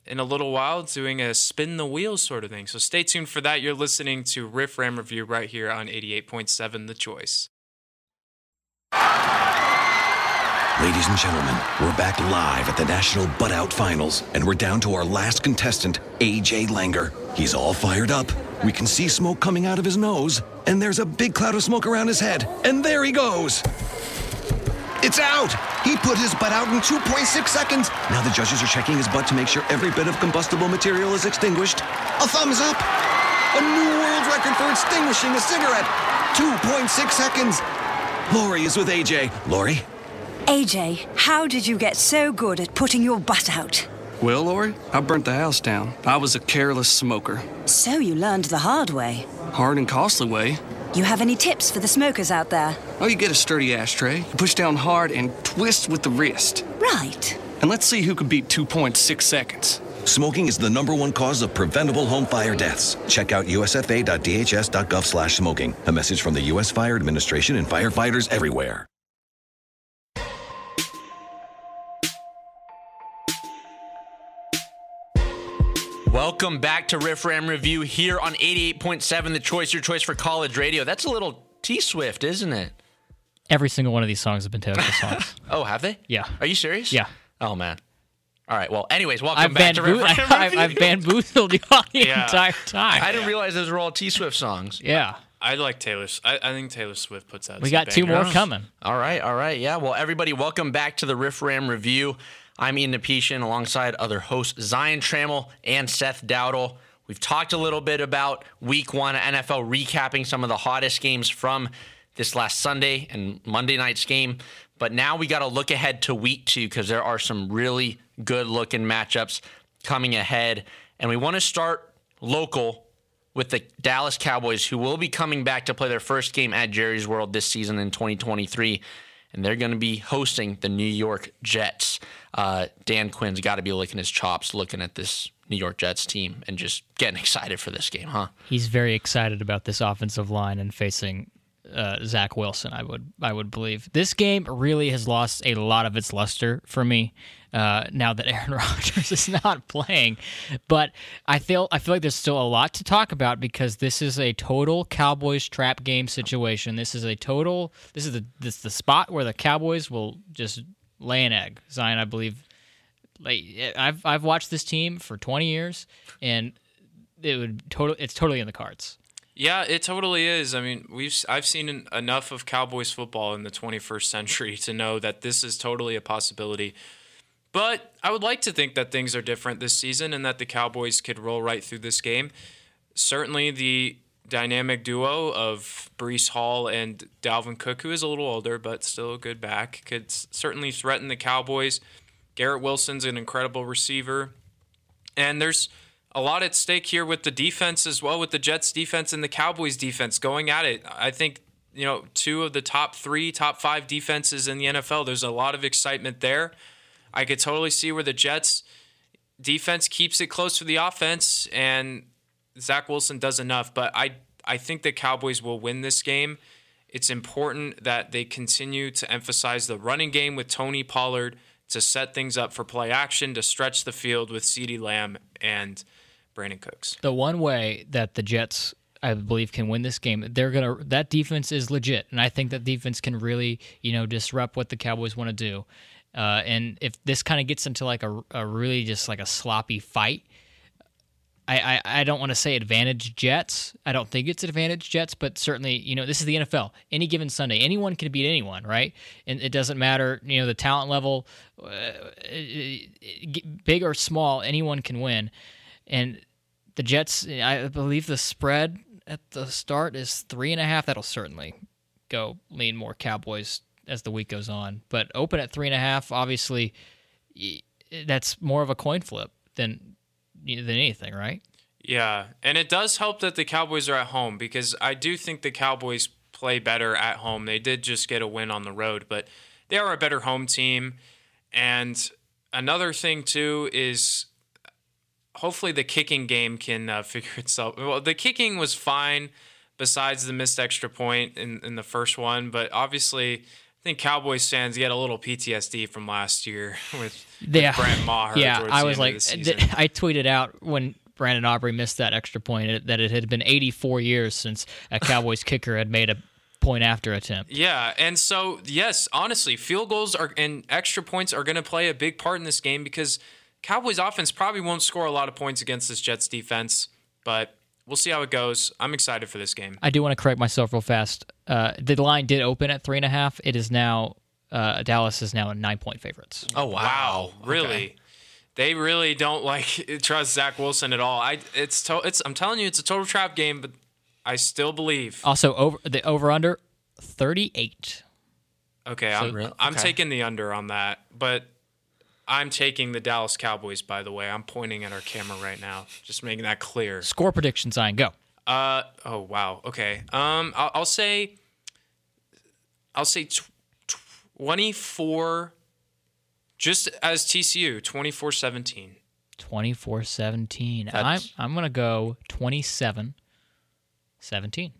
in a little while doing a spin the wheel sort of thing. So stay tuned for that. You're listening to Riff Ram Review right here on 88.7 The Choice. Ladies and gentlemen, we're back live at the National Butt Out Finals, and we're down to our last contestant, AJ Langer. He's all fired up. We can see smoke coming out of his nose, and there's a big cloud of smoke around his head. And there he goes. It's out! He put his butt out in 2.6 seconds. Now the judges are checking his butt to make sure every bit of combustible material is extinguished. A thumbs up! A new world record for extinguishing a cigarette! 2.6 seconds! Lori is with AJ. Lori? AJ, how did you get so good at putting your butt out? Well, Lori, I burnt the house down. I was a careless smoker. So you learned the hard way. Hard and costly way. You have any tips for the smokers out there? Oh, you get a sturdy ashtray, you push down hard, and twist with the wrist. Right. And let's see who can beat 2.6 seconds. Smoking is the number one cause of preventable home fire deaths. Check out usfa.dhs.gov slash smoking. A message from the U.S. Fire Administration and firefighters everywhere. Welcome back to Riff Ram Review here on 88.7 The Choice, your choice for college radio. That's a little T Swift, isn't it? Every single one of these songs have been Taylor Swift <laughs> songs. oh, have they? Yeah. Are you serious? Yeah. Oh, man. All right. Well, anyways, welcome I've, back to Riff bamboo- Ram <laughs> I've, Review. I've bamboozled you all the Yeah. entire time. I didn't realize those were all T Swift songs. yeah. I like Taylor. I think Taylor Swift puts out. We some got two more coming. All right, all right. Yeah, well, everybody, welcome back to the Riff Ram Review. I'm Ian Napishan alongside other hosts Zion Trammell and Seth Dowdle. We've talked a little bit about week one NFL, recapping some of the hottest games from this last Sunday and Monday night's game. But now we got to look ahead to week two because there are some really good looking matchups coming ahead. And we want to start local with the Dallas Cowboys, who will be coming back to play their first game at Jerry's World this season in 2023. And they're going to be hosting the New York Jets. Uh, Dan Quinn's got to be licking his chops looking at this New York Jets team and just getting <laughs> excited for this game, huh? He's very excited about this offensive line and facing uh, Zach Wilson. I would I would believe this game really has lost a lot of its luster for me uh, now that Aaron <laughs> Rodgers is not playing. But I feel I feel like there's still a lot to talk about because this is a total Cowboys trap game situation. This is a total. This is the this is the spot where the Cowboys will just lay an egg. Zion, I believe. Like I've I've watched this team for 20 years and it would total it's totally in the cards. Yeah, it totally is. I mean, we've I've seen en- enough of Cowboys football in the 21st century to know that this is totally a possibility. But I would like to think that things are different this season and that the Cowboys could roll right through this game. Certainly, the dynamic duo of Breece Hall and Dalvin Cook, who is a little older but still a good back, could certainly threaten the Cowboys. Garrett Wilson's an incredible receiver. And there's a lot at stake here with the defense as well, with the Jets defense and the Cowboys defense going at it. I think, you know, two of the top three, top five defenses in the NFL. There's a lot of excitement there. I could totally see where the Jets defense keeps it close for the offense and Zach Wilson does enough. But I I think the Cowboys will win this game. It's important that they continue to emphasize the running game with Tony Pollard to set things up for play action, to stretch the field with CeeDee Lamb and Brandin Cooks. The one way that the Jets, I believe, can win this game, they're gonna that defense is legit, and I think that defense can really, you know, disrupt what the Cowboys want to do. Uh, and if this kind of gets into like a, a really just like a sloppy fight, I, I, I don't want to say advantage Jets. I don't think it's advantage Jets, but certainly, you know, this is the NFL. Any given Sunday, anyone can beat anyone, right? And it doesn't matter, you know, the talent level, uh, big or small, anyone can win. And the Jets, I believe the spread at the start is three and a half. That'll certainly go lean more Cowboys as the week goes on. But open at three and a half, obviously, that's more of a coin flip than than anything, right? Yeah, and it does help that the Cowboys are at home because I do think the Cowboys play better at home. They did just get a win on the road, but they are a better home team. And another thing too is hopefully the kicking game can uh, <laughs> figure itself. Well, the kicking was fine, besides the missed extra point in, in the first one. But obviously, I think Cowboys fans get a little PTSD from last year <laughs> with, Yeah. with Brett Maher. Yeah, I was like, of. I tweeted out when Brandon Aubrey missed that extra point that it had been 84 years since a Cowboys kicker had made a point after attempt. Yeah, and so yes, honestly, field goals are and extra points are going to play a big part in this game because Cowboys offense probably won't score a lot of points against this Jets defense, but we'll see how it goes. I'm excited for this game. I do want to correct myself real fast. Uh, the line did open at three and a half. It is now uh, Dallas is now a nine point favorites. Oh wow, really? Okay. They really don't like <laughs> trust Zach Wilson at all. I it's to, it's I'm telling you, it's a total trap game, but I still believe. Also, over the over under thirty eight. Okay, I'm, I'm taking the under on that, but I'm taking the Dallas Cowboys. By the way, I'm pointing at our camera right now, just making that clear. Score prediction sign go. Uh oh wow okay um I'll, I'll say I'll say tw- 24 just as TCU 24-17 24 17. I'm, I'm going to go 27 17.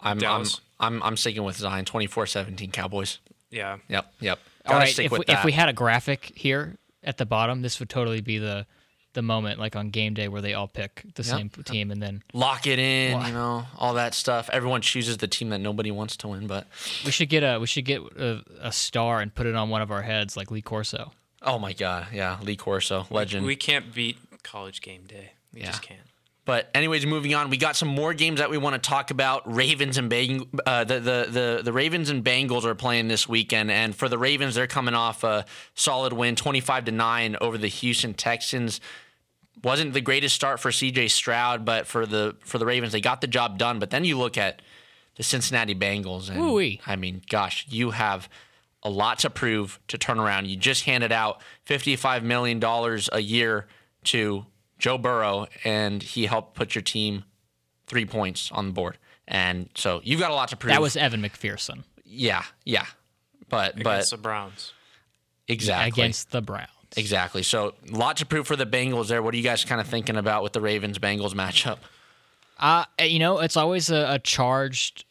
I'm, I'm I'm I'm sticking with Zion 24-17 Cowboys. yeah Yep, yep. All Gotta right, if we, if we had a graphic here at the bottom, this would totally be the the moment, like on game day, where they all pick the same team, and then lock it in, you know, all that stuff. Everyone chooses the team that nobody wants to win, but we should get a we should get a, a star and put it on one of our heads, like Lee Corso. oh my god, yeah, Lee Corso, legend. we can't beat college game day we Yeah. just can't But anyways, moving on, we got some more games that we want to talk about. Ravens and Bang, uh, the, the the the Ravens and Bengals are playing this weekend, and for the Ravens, they're coming off a solid win, twenty five to nine over the Houston Texans. Wasn't the greatest start for C.J. Stroud, but for the for the Ravens, they got the job done. But then you look at the Cincinnati Bengals, and Ooh-wee. I mean, gosh, you have a lot to prove to turn around. You just handed out fifty five million dollars a year to Joe Burrow, and he helped put your team three points on the board. And so you've got a lot to prove. That was Evan McPherson yeah, yeah, but against but the Browns exactly against the Browns. exactly. So a lot to prove for the Bengals there. What are you guys kind of thinking about with the Ravens Bengals matchup? Uh, you know, it's always a, a charged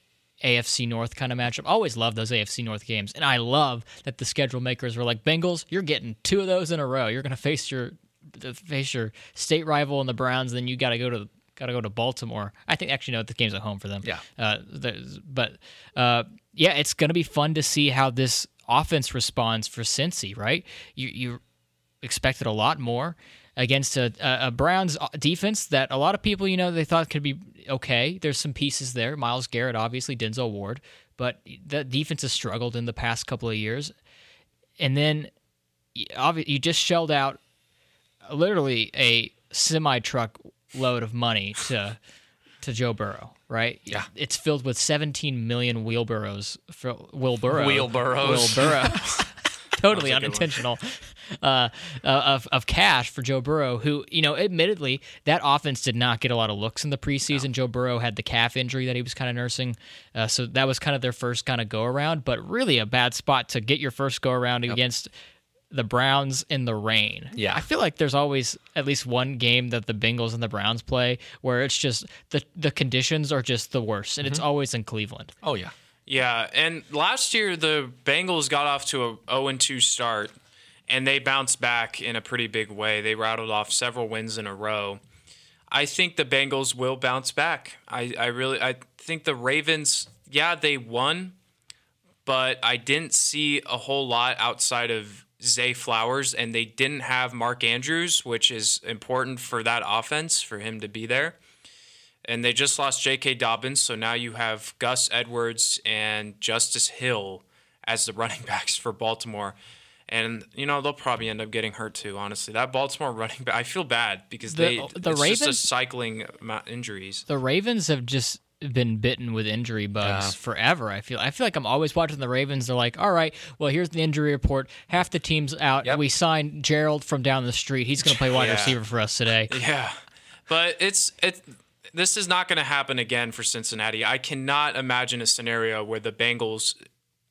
AFC North kind of matchup. I always love those AFC North games, and I love that the schedule makers were like, "Bengals, you're getting two of those in a row. You're going to face your face your state rival in the Browns, then you got to go to got to go to Baltimore. I think actually no, the game's at home for them. Yeah. Uh, but uh, yeah, it's going to be fun to see how this offense responds for Cincy. Right? You you expected a lot more against a, a Browns defense that a lot of people, you know, they thought could be okay. There's some pieces there. Myles Garrett, obviously, Denzel Ward, but the defense has struggled in the past couple of years. And then you just shelled out literally a semi truck load of money to to Joe Burrow, right? Yeah. It's filled with 17 million wheelbarrows for Wilburo. Wheelbarrows. Wilburo. <laughs> totally That was a good one. unintentional uh, uh, of of cash for Joe Burrow, who you know, admittedly, that offense did not get a lot of looks in the preseason. Joe Burrow had the calf injury that he was kind of nursing, uh, so that was kind of their first kind of go around. But really, a bad spot to get your first go around against the Browns in the rain. Yeah. I feel like there's always at least one game that the Bengals and the Browns play where it's just the the conditions are just the worst, and it's mm-hmm. always in Cleveland. Oh yeah. Yeah, and last year the Bengals got off to a 0 2 start, and they bounced back in a pretty big way. They rattled off several wins in a row. I think the Bengals will bounce back. I, I really I think the Ravens, yeah, they won, but I didn't see a whole lot outside of Zay Flowers, and they didn't have Mark Andrews, which is important for that offense for him to be there and they just lost J.K. Dobbins, so now you have Gus Edwards and Justice Hill as the <laughs> running backs for Baltimore. And you know they'll probably end up getting hurt too. Honestly, that Baltimore <laughs> running back, I feel bad because The- they the it's just a Ravens- cycling injuries. The Ravens have just been bitten with injury bugs Yeah. forever. I feel I feel like I'm always watching the Ravens. They're like, all right, well here's the injury report. Half the team's out. Yep. We signed Gerald from down the street. He's going to play wide Yeah. receiver for us today. <laughs> Yeah, but it's it. This is not going to happen again for Cincinnati. I cannot imagine a scenario where the Bengals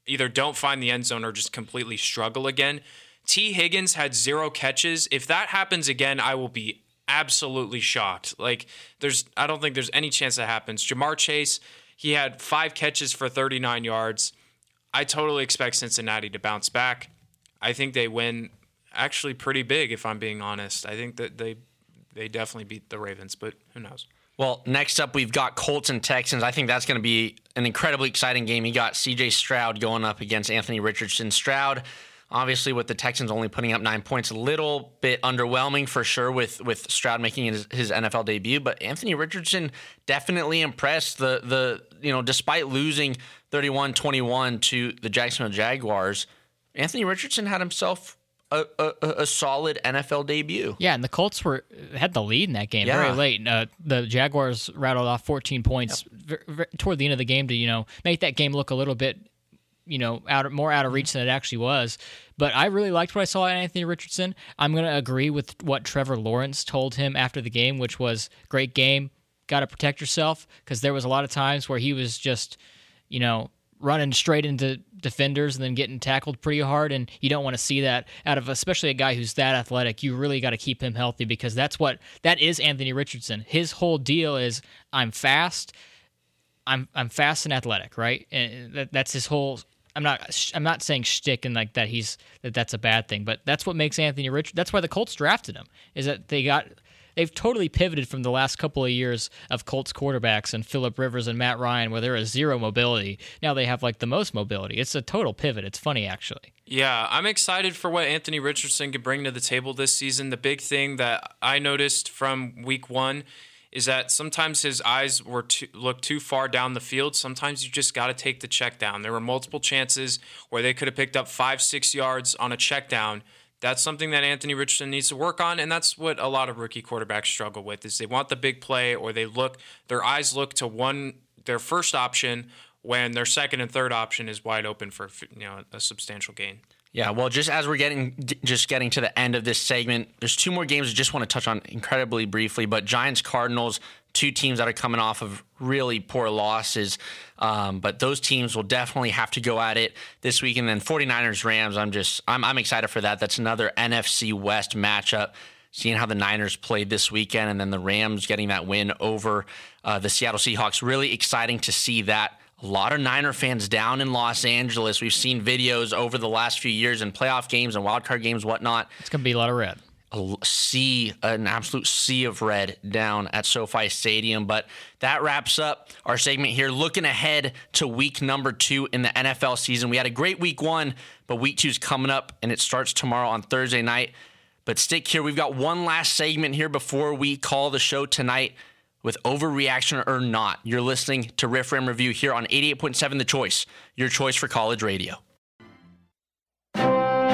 either don't find the end zone or just completely struggle again. Tee Higgins had zero catches. If that happens again, I will be absolutely shocked. Like there's, I don't think there's any chance that happens. Ja'Marr Chase, he had five catches for 39 yards. I totally expect Cincinnati to bounce back. I think they win actually pretty big if I'm being honest. I think that they they definitely beat the Ravens, but who knows? Well, next up, we've got Colts and Texans. I think that's going to be an incredibly exciting game. You got CJ Stroud going up against Anthony Richardson. Stroud, obviously, with the Texans only putting up nine points, a little bit underwhelming for sure with, with Stroud making his, his NFL debut. But Anthony Richardson definitely impressed. The, the you know, despite losing 31 21 to the Jacksonville Jaguars, Anthony Richardson had himself a, a, a, solid NFL debut. Yeah, and the Colts were had the lead in that game Yeah. very late. Uh, the Jaguars rattled off 14 points ver- ver- toward the end of the game to you know make that game look a little bit you know out more out of reach mm-hmm. than it actually was. But I really liked what I saw in Anthony Richardson. I'm going to agree with what Trevor Lawrence told him after the game, which was great game. Got to protect yourself because there was a lot of times where he was just you know running straight into defenders and then getting tackled pretty hard and you don't want to see that out of especially a guy who's that athletic you really got to keep him healthy because that's what that is Anthony Richardson his whole deal is I'm fast I'm I'm fast and athletic right and that, that's his whole I'm not I'm not saying shtick and like that he's that that's a bad thing but that's what makes Anthony Richardson that's why the Colts drafted him is that they got they've totally pivoted from the last couple of years of Colts quarterbacks and Philip Rivers and Matt Ryan, where there is zero mobility. Now they have like the most mobility. It's a total pivot. It's funny actually. Yeah, I'm excited for what Anthony Richardson can bring to the table this season. The big thing that I noticed from week one is that sometimes his eyes were too, look too far down the field. Sometimes you just got to take the check down. There were multiple chances where they could have picked up five, six yards on a check down. That's something that Anthony Richardson needs to work on, and that's what a lot of rookie quarterbacks struggle with: is they want the big play, or they look their eyes look to one their first option when their second and third option is wide open for you know a substantial gain. Yeah, well, just as we're getting just getting to the end of this segment, there's two more games I just want to touch on incredibly briefly. But Giants Cardinals, two teams that are coming off of really poor losses, um, but those teams will definitely have to go at it this week. And then 49ers Rams, I'm just I'm I'm excited for that. That's another NFC West matchup. Seeing how the Niners played this weekend, and then the Rams getting that win over uh, the Seattle Seahawks, really exciting to see that a lot of Niner fans down in Los Angeles. We've seen videos over the last few years in playoff games and wildcard games, whatnot. It's going to be a lot of red. A sea, an absolute sea of red down at SoFi Stadium. But that wraps up our segment here. Looking ahead to week number two in the NFL season. We had a great week one, but week two's coming up, and it starts tomorrow on Thursday night. But stick here. We've got one last segment here before we call the show tonight with overreaction or not. You're listening to Riff Ram Review here on 88.7 The Choice, your choice for college radio.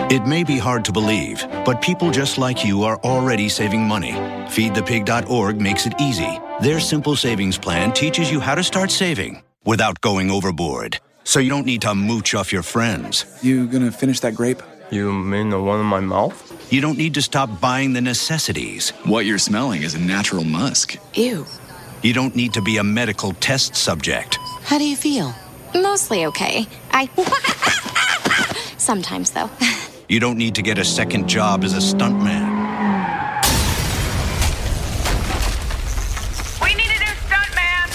It may be hard to believe, but people just like you are already saving money. FeedThePig.org makes it easy. Their simple savings plan teaches you how to start saving without going overboard. So you don't need to mooch off your friends. You gonna finish that grape? You mean the one in my mouth? You don't need to stop buying the necessities. What you're smelling is a natural musk. Ew. You don't need to be a medical test subject. How do you feel? Mostly okay. I. <laughs> Sometimes, though. <laughs> You don't need to get a second job as a stuntman. We need a new stunt man.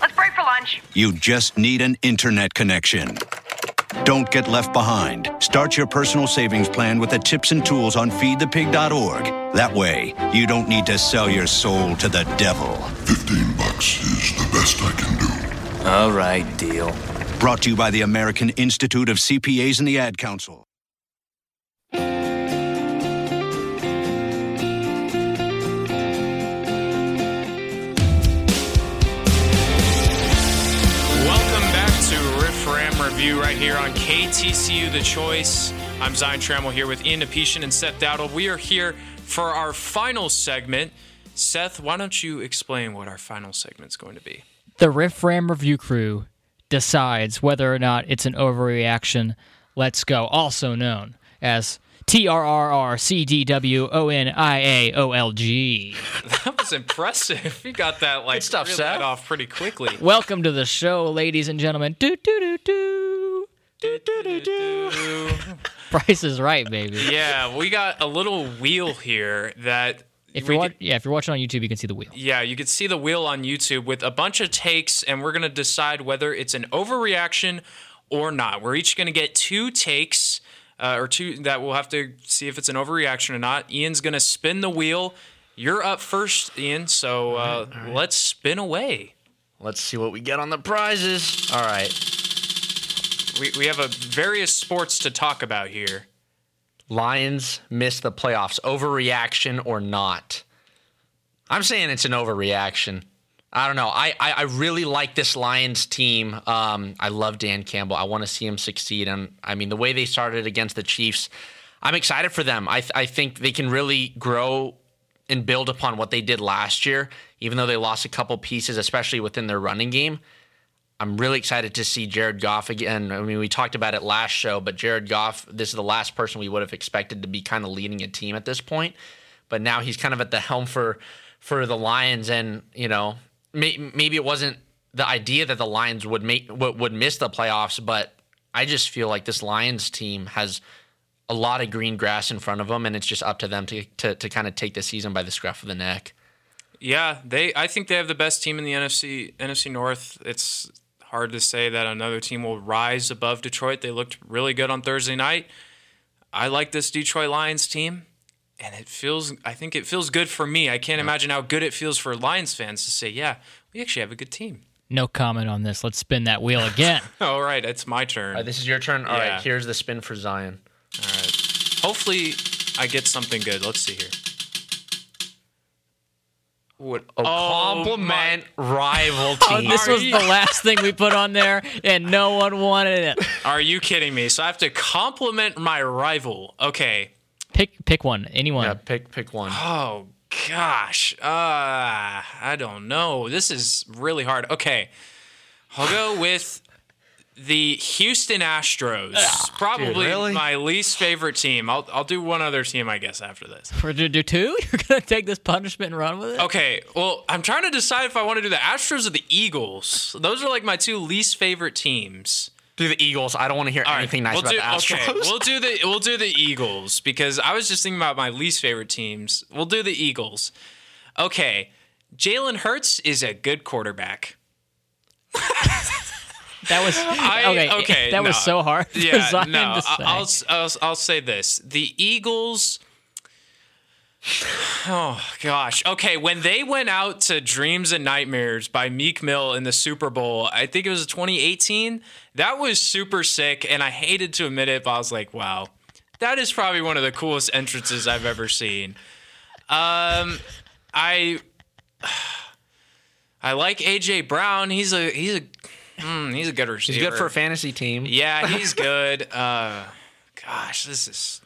Let's break for lunch. You just need an internet connection. Don't get left behind. Start your personal savings plan with the tips and tools on feedthepig.org. That way, you don't need to sell your soul to the devil. 15 bucks is the best I can do. All right, deal. Brought to you by the American Institute of CPAs and the Ad Council. Review right here on KTCU The Choice. I'm Zion Trammell here with Ian Apetian and Seth Dowdle. We are here for our final segment. Seth, why don't you explain what our final segment's going to be? The Riff Ram Review Crew decides whether or not it's an overreaction. Let's go, also known as T R R R C D W O N I A O L G. That was impressive. You got that like stuff, reeled Seth. that off pretty quickly. Welcome to the show, ladies and gentlemen. Do do do do. Do do do do. Price is right, baby. Yeah, we got a little wheel here that If you're could- yeah, if you're watching on YouTube, you can see the wheel. Yeah, you can see the wheel on YouTube with a bunch of takes, and we're going to decide whether it's an overreaction or not. We're each going to get two takes, uh, or two that we'll have to see if it's an overreaction or not. Ian's going to spin the wheel, You're up first, Ian. So uh, let's spin away. Let's see what we get on the prizes. All right. We, we have a various sports to talk about here. Lions miss the playoffs. Overreaction or not? I'm saying it's an overreaction. I don't know. I, I, I really like this Lions team. Um, I love Dan Campbell. I want to see him succeed. And I mean, the way they started against the Chiefs, I'm excited for them. I, th- I think they can really grow and build upon what they did last year, even though they lost a couple pieces, especially within their running game. I'm really excited to see Jared Goff again. I mean, we talked about it last show, but Jared Goff, this is the last person we would have expected to be kind of leading a team at this point. But now he's kind of at the helm for for the Lions, and you know, may, maybe it wasn't the idea that the Lions would make would, miss the playoffs, but I just feel like this Lions team has a lot of green grass in front of them, and it's just up to them to to, to kind of take the season by the scruff of the neck. Yeah, they. I think they have the best team in the NFC NFC North. It's hard to say that another team will rise above Detroit. They looked really good on Thursday night. I like this Detroit Lions team, and it feels. I think it feels good for me. I can't imagine how good it feels for Lions fans to say, "Yeah, we actually have a good team." No comment on this. Let's spin that wheel again. <laughs> All right, it's my turn. All right, this is your turn. All right, Yeah. here's the spin for Zion. All right. Hopefully, I get something good. Let's see here. What? A oh compliment rival Oh, <laughs> team. this was the last thing we put on there, and no one wanted it. Are you kidding me? So I have to compliment my rival. Okay. Pick pick one, anyone. Yeah, pick pick one. Oh gosh. Uh I don't know. This is really hard. Okay. I'll go with the Houston Astros. Probably really? my least favorite team. I'll I'll do one other team I guess after this. For do, do two, <laughs> you're gonna take this punishment and run with it. Okay, well, I'm trying to decide if I want to do the Astros or the Eagles. Those are like my two least favorite teams. Do the Eagles. I don't want to hear All right, anything nice we'll about do, the Astros. Okay, we'll do the <laughs> we'll do the Eagles because I was just thinking about my least favorite teams. We'll do the Eagles. Okay, Jalen Hurts is a good quarterback. <laughs> That was <laughs> I, okay. okay, that no. was so hard. for Yeah, Zion no. to say. I'll, I'll I'll say this: the Eagles. Oh gosh. Okay, when they went out to Dreams and Nightmares by Meek Mill in the Super Bowl, I think it was 2018. That was super sick, and I hated to admit it, but I was like, wow, that is probably one of the coolest entrances I've ever seen. Um, I <sighs> I like AJ Brown. He's a he's a mm, he's a good receiver. He's good for a fantasy team. Yeah, he's <laughs> good. Uh, gosh, this is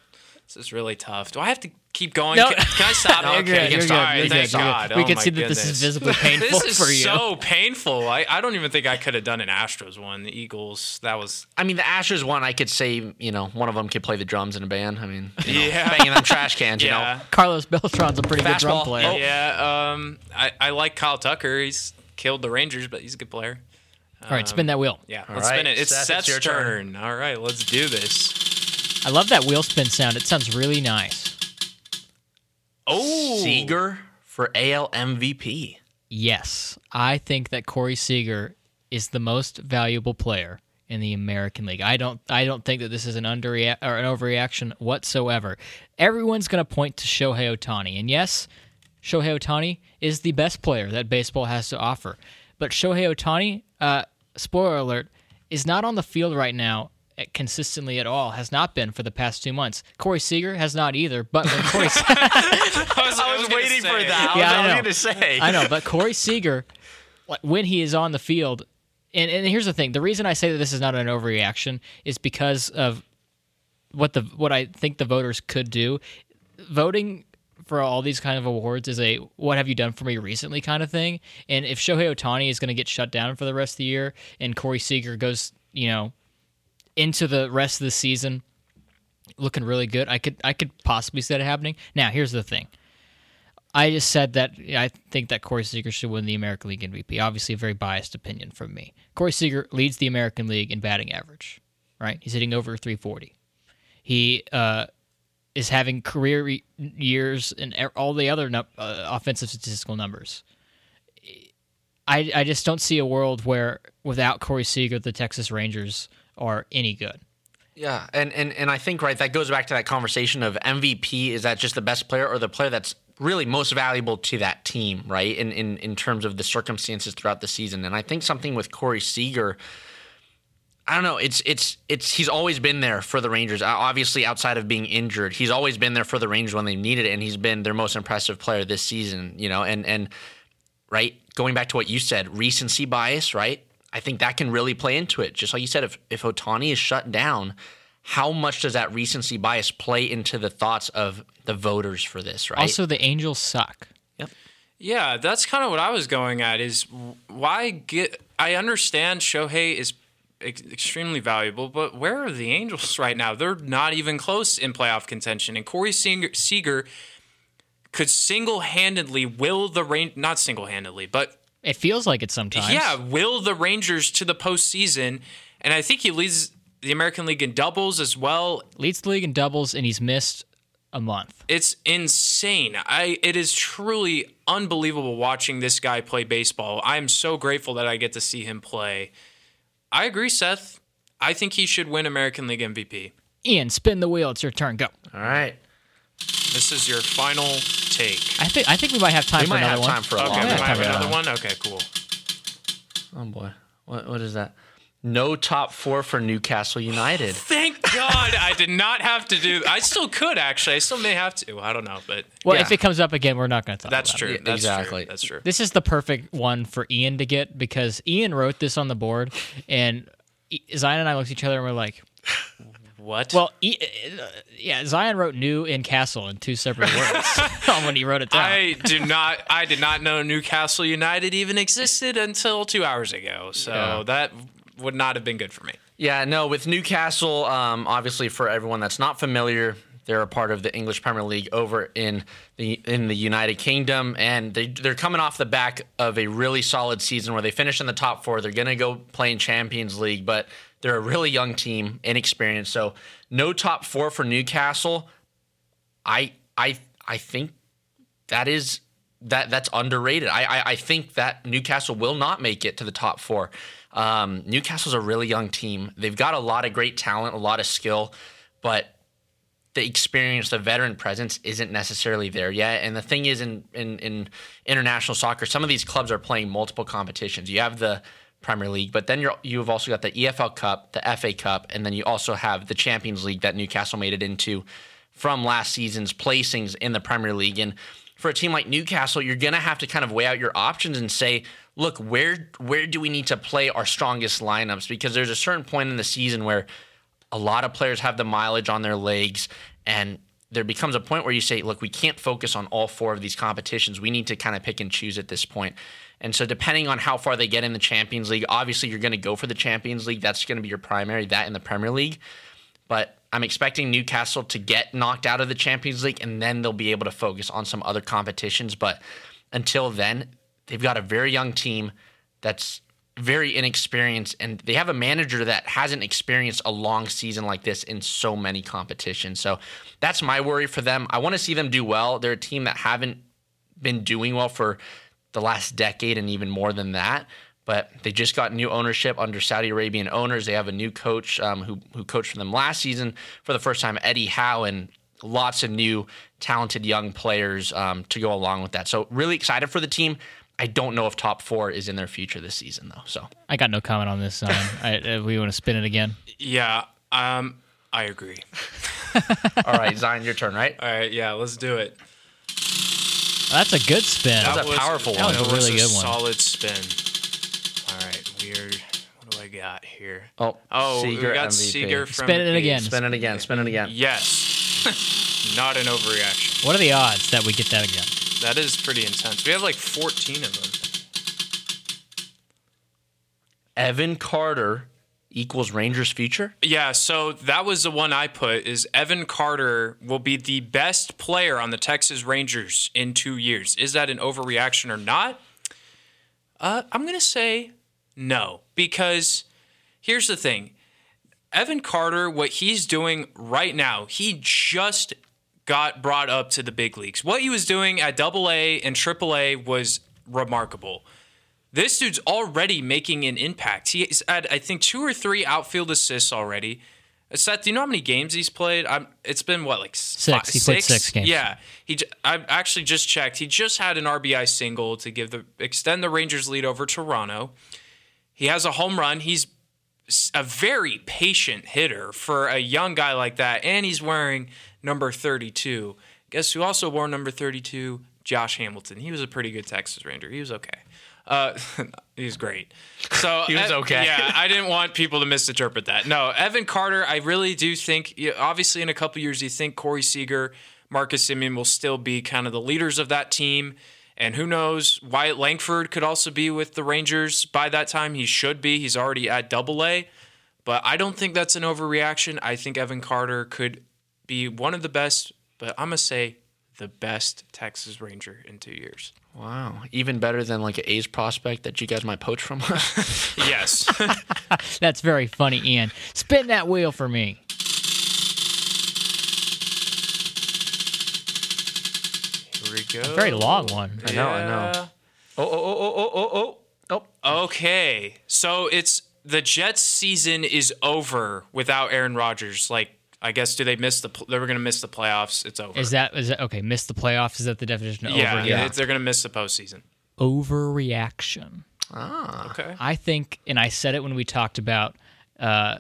this is really tough. Do I have to keep going? No. Can, can I stop? <laughs> You're okay, good, I can you're stop. good, you're thank good, God. good. We Oh can see that this is visibly painful <laughs> this is for you. so painful. I, I don't even think I could have done an Astros one. The Eagles. That was I mean, the Astros one, I could say, you know, one of them could play the drums in a band. I mean, you know, Yeah. banging them trash cans, you yeah. know. Carlos Beltran's a pretty good drum Fastball. player. Oh. Yeah, um, I, I like Kyle Tucker. He's killed the Rangers, but he's a good player. All right, spin that wheel. Yeah, All let's spin it. It's Seth, Seth's it's your turn. turn. All right, let's do this. I love that wheel spin sound. It sounds really nice. Oh, Seager for AL MVP. Yes, I think that Corey Seager is the most valuable player in the American League. I don't I don't think that this is an underrea- or an overreaction whatsoever. Everyone's going to point to Shohei Ohtani, and yes, Shohei Ohtani is the best player that baseball has to offer. But Shohei Ohtani, uh, spoiler alert, is not on the field right now consistently at all. Has not been for the past two months. Corey Seager has not either. But when <laughs> Corey I was, I was gonna waiting for say. that. I Yeah, was, I I was know. going to say. I know, but Corey Seager, when he is on the field, and, and here's the thing: the reason I say that this is not an overreaction is because of what the what I think the voters could do. Voting for all these kind of awards is a "what have you done for me recently" kind of thing. And if Shohei Ohtani is going to get shut down for the rest of the year, and Corey Seager goes, you know, into the rest of the season looking really good, I could I could possibly see that happening. Now, here's the thing. I just said that I think that Corey Seager should win the American League MVP. Obviously, a very biased opinion from me. Corey Seager leads the American League in batting average. Right, he's hitting over 340. He uh, is having career re- years and all the other nu- uh, offensive statistical numbers. I I just don't see a world where without Corey Seager, the Texas Rangers are any good. Yeah, and, and and I think right that goes back to that conversation of MVP. Is that just the best player or the player that's really most valuable to that team, right? In in in terms of the circumstances throughout the season. And I think something with Corey Seager. I don't know. It's it's it's he's always been there for the Rangers. Obviously, outside of being injured, he's always been there for the Rangers when they needed it, and he's been their most impressive player this season. You know, and and right going back to what you said, recency bias, right? I think that can really play into it. Just like you said, if if Ohtani is shut down, how much does that recency bias play into the thoughts of the voters for this, right? Also, the Angels suck. Yep. Yeah, that's kind of what I was going at. Is why get? I understand Shohei is ex- extremely valuable, but where are the Angels <laughs> right now? They're not even close in playoff contention. And Corey Seager, Seager could single-handedly will the rain not single-handedly, but It feels like it sometimes. yeah, will the Rangers to the postseason. And I think he leads the American League in doubles as well. Leads the league in doubles, and he's missed a month. It's insane. I it is truly unbelievable watching this guy play baseball. I am so grateful that I get to see him play. I agree, Seth. I think he should win American League MVP. Ian, spin the wheel. It's your turn. Go. All right. This is your final take. I think I think we might have time We for might another have one. time for a Okay, long we might have another one. Okay, cool. Oh boy, what what is that? No top four for Newcastle United. <laughs> Thank God I did not have to do. I still could actually. I still may have to. I don't know, but Well, Yeah. if it comes up again, we're not going to talk that's about true. it. That's exactly. True. That's true. This is the perfect one for Ian to get because Ian wrote this on the board, and Zion and I looked at each other and we're like, What? "Well, I- uh, yeah." Zion wrote "new" in Castle in two separate words <laughs> when he wrote it down. I do not. I did not know Newcastle United even existed until two hours ago. So Yeah. that would not have been good for me. Yeah, no, with Newcastle, um, obviously for everyone that's not familiar, they're a part of the English Premier League over in the in the United Kingdom, and they they're coming off the back of a really solid season where they finished in the top four. They're going to go play in Champions League, but they're a really young team, inexperienced. So no top four for Newcastle. I I I think that is that that's underrated. I, I I think that Newcastle will not make it to the top four. Um, Newcastle's a really young team. They've got a lot of great talent, a lot of skill, but the experience, the veteran presence isn't necessarily there yet. And the thing is, in, in in international soccer, some of these clubs are playing multiple competitions. You have the Premier League, but then you're you've also got the EFL Cup, the FA Cup, and then you also have the Champions League that Newcastle made it into from last season's placings in the Premier League. And for a team like Newcastle, you're gonna have to kind of weigh out your options and say, look, where where do we need to play our strongest lineups? Because there's a certain point in the season where a lot of players have the mileage on their legs and there becomes a point where you say look we can't focus on all four of these competitions we need to kind of pick and choose at this point and so depending on how far they get in the champions league obviously you're going to go for the champions league that's going to be your primary that in the premier league but i'm expecting newcastle to get knocked out of the champions league and then they'll be able to focus on some other competitions but until then they've got a very young team that's very inexperienced and they have a manager that hasn't experienced a long season like this in so many competitions. So that's my worry for them. I want to see them do well. They're a team that haven't been doing well for the last decade and even more than that. But they just got new ownership under Saudi Arabian owners. They have a new coach um, who who coached for them last season for the first time, Eddie Howe, and lots of new talented young players um, to go along with that. So really excited for the team. I don't know if top four is in their future this season, though. So I got no comment on this. Zion. I, uh, we want to spin it again. Yeah. Um. I agree. <laughs> all right, Zion, your turn, right? All right. Yeah. Let's do it. That's a good spin. That was a powerful That one. was a That was really a good one. Solid spin. All right. Weird. What do I got here? Oh, Oh, Seager we got MVP. Seager from Spin it again. Spin it again. Spin it again. Yes. <laughs> Not an overreaction. What are the odds that we get that again? That is pretty intense. We have like 14 of them. Evan Carter equals Rangers future. Yeah, so that was the one I put is Evan Carter will be the best player on the Texas Rangers in 2 years. Is that an overreaction or not? Uh, I'm going to say no because here's the thing. Evan Carter what he's doing right now, he just got brought up to the big leagues. What he was doing at Double AA and AAA was remarkable. This dude's already making an impact. He's had, I think, two or three outfield assists already. Seth, do you know how many games he's played? I'm, it's been what, like Six. He played six games. Yeah, he. j- I actually just checked. He just had an RBI single to give the extend the Rangers lead over Toronto. He has a home run. He's a very patient hitter for a young guy like that, and he's wearing number 32. Guess who also wore number 32? Josh Hamilton. He was a pretty good Texas Ranger. He was okay. Uh, <laughs> he was great. So <laughs> He was uh, okay. Yeah, I didn't want people to misinterpret that. No, Evan Carter. I really do think. Obviously, in a couple years, you think Corey Seager, Marcus Semien will still be kind of the leaders of that team. And who knows? Wyatt Langford could also be with the Rangers by that time. He should be. He's already at Double A. But I don't think that's an overreaction. I think Evan Carter could be one of the best, but I'm gonna say the best Texas Ranger in two years. Wow, even better than like an A's prospect that you guys might poach from. <laughs> Yes. <laughs> That's very funny, Ian. Spin that wheel for me. Here we go. A very long one. I know, I know. Oh, oh, oh, oh, oh, oh, oh, oh. Okay, so it's the Jets' season is over without Aaron Rodgers. Like, I guess do they miss the? pl- They were going to miss the playoffs. It's over. Is that is that okay? Miss the playoffs? Is that the definition of yeah, over? yeah. They're going to miss the postseason. Overreaction. Ah, Okay. I think, and I said it when we talked about. Uh,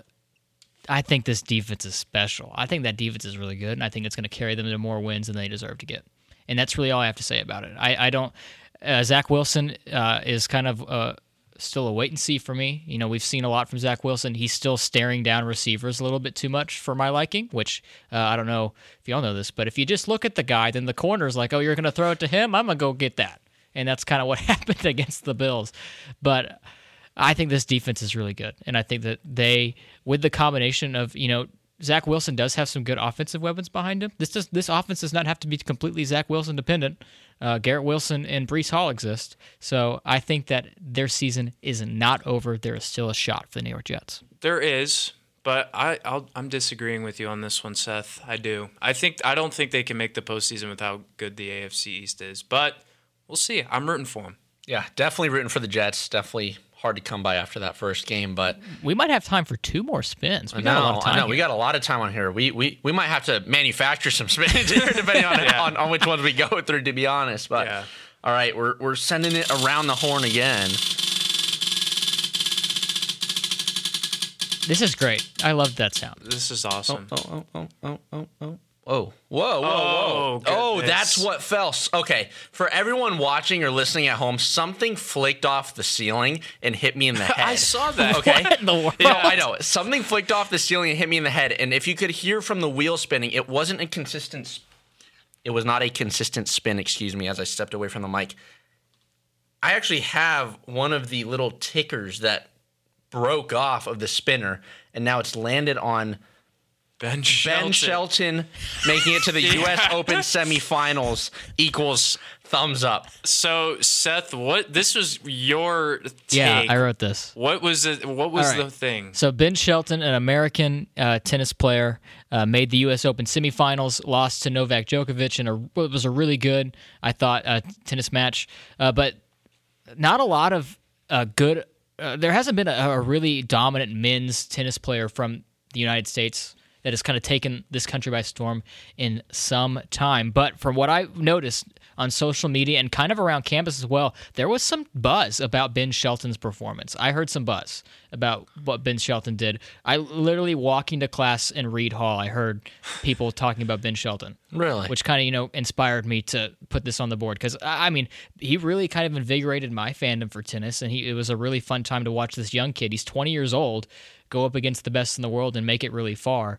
I think this defense is special. I think that defense is really good, and I think it's going to carry them to more wins than they deserve to get. And that's really all I have to say about it. I, I don't. Uh, Zach Wilson uh, is kind of uh, still a wait and see for me. You know, we've seen a lot from Zach Wilson. He's still staring down receivers a little bit too much for my liking. Which uh, I don't know if y'all know this, but if you just look at the guy, then the corner's like, oh, you're going to throw it to him. I'm going to go get that. And that's kind of what <laughs> happened against the Bills. But I think this defense is really good, and I think that they, with the combination of you know Zach Wilson does have some good offensive weapons behind him. This does this offense does not have to be completely Zach Wilson dependent. Uh, Garrett Wilson and Breece Hall exist, so I think that their season is not over. There is still a shot for the New York Jets. There is, but I I'll, I'm disagreeing with you on this one, Seth. I do. I think I don't think they can make the postseason with how good the AFC East is, but we'll see. I'm rooting for them. Yeah, definitely rooting for the Jets. Definitely hard to come by after that first game, but We might have time for two more spins. We I got know, a lot of time. I know. We got a lot of time on here. We we, we might have to manufacture some spins here, depending on, <laughs> Yeah. on on which ones we go through. To be honest, but Yeah. all right, we're we're sending it around the horn again. This is great. I love that sound. This is awesome. Oh oh oh oh oh oh. oh. Oh, whoa, whoa, whoa. Oh, Oh, goodness. that's what fell. Okay, for everyone watching or listening at home, something flicked off the ceiling and hit me in the <laughs> head. I saw that. Okay. What in the world? Yeah, I know. Something flicked off the ceiling and hit me in the head. And if you could hear from the wheel spinning, it wasn't a consistent. It was not a consistent spin. Excuse me, as I stepped away from the mic. I actually have one of the little tickers that broke off of the spinner, and now it's landed on Ben Shelton. Ben Shelton making it to the <laughs> U.S. Open semifinals equals thumbs up. So Seth, what this was your take. Yeah, I wrote this. What was it? What was All right. the thing? So Ben Shelton, an American uh, tennis player, uh, made the U.S. Open semifinals, lost to Novak Djokovic in a it was a really good, I thought, uh, tennis match. Uh, but not a lot of uh, good. Uh, there hasn't been a, a really dominant men's tennis player from the United States that has kind of taken this country by storm in some time. But from what I noticed on social media and kind of around campus as well, there was some buzz about Ben Shelton's performance. I heard some buzz about what Ben Shelton did. I literally walking to class in Reed Hall, I heard people talking about Ben Shelton. Really? Which kind of, you know, inspired me to put this on the board because I I mean, he really kind of invigorated my fandom for tennis, and he it was a really fun time to watch this young kid. He's 20 years old, go up against the best in the world and make it really far.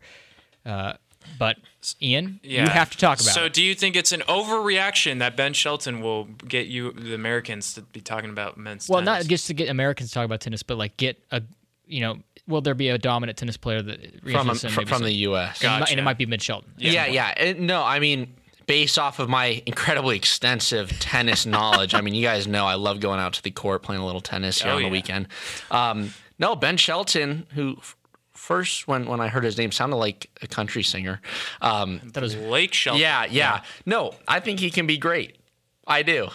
Uh, but Ian, yeah. you have to talk about So, it. do you think it's an overreaction that Ben Shelton will get you, the Americans, to be talking about men's? Well, tennis? not just to get Americans to talk about tennis, but like get a, you know, will there be a dominant tennis player that From, reaches in from, maybe from the U.S. And, it might- and it might be Ben Shelton. Yeah, yeah. It- no, I mean, based off of my incredibly extensive tennis <laughs> knowledge, I mean, you guys know I love going out to the court playing a little tennis here Oh, on the yeah. weekend. Um, no, Ben Shelton, who first when when I heard his name sounded like a country singer. Um, That was Blake Shelton. yeah, yeah, No, I think he can be great. I do.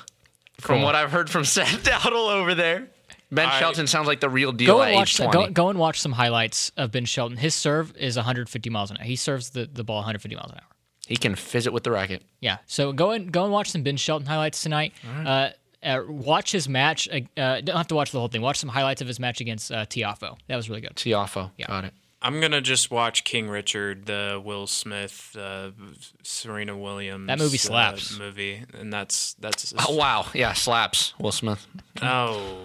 From what I've heard from <laughs> Seth Dowdle over there. Ben I- Shelton sounds like the real deal Go at and watch. age Go, 20. go and watch some highlights of Ben Shelton. His serve is 150 miles an hour. He serves the, the ball 150 miles an hour. He can fizz it with the racket. Yeah. So go and go and watch some Ben Shelton highlights tonight. Uh, uh, watch his match. Uh, uh, don't have to watch the whole thing. Watch some highlights of his match against uh, Tiafoe. That was really good. Tiafoe. Got it. I'm gonna just watch King Richard, the Will Smith, uh, Serena Williams. That movie uh, slaps. movie, and that's that's. Oh, wow. Yeah, slaps. Will Smith. Oh,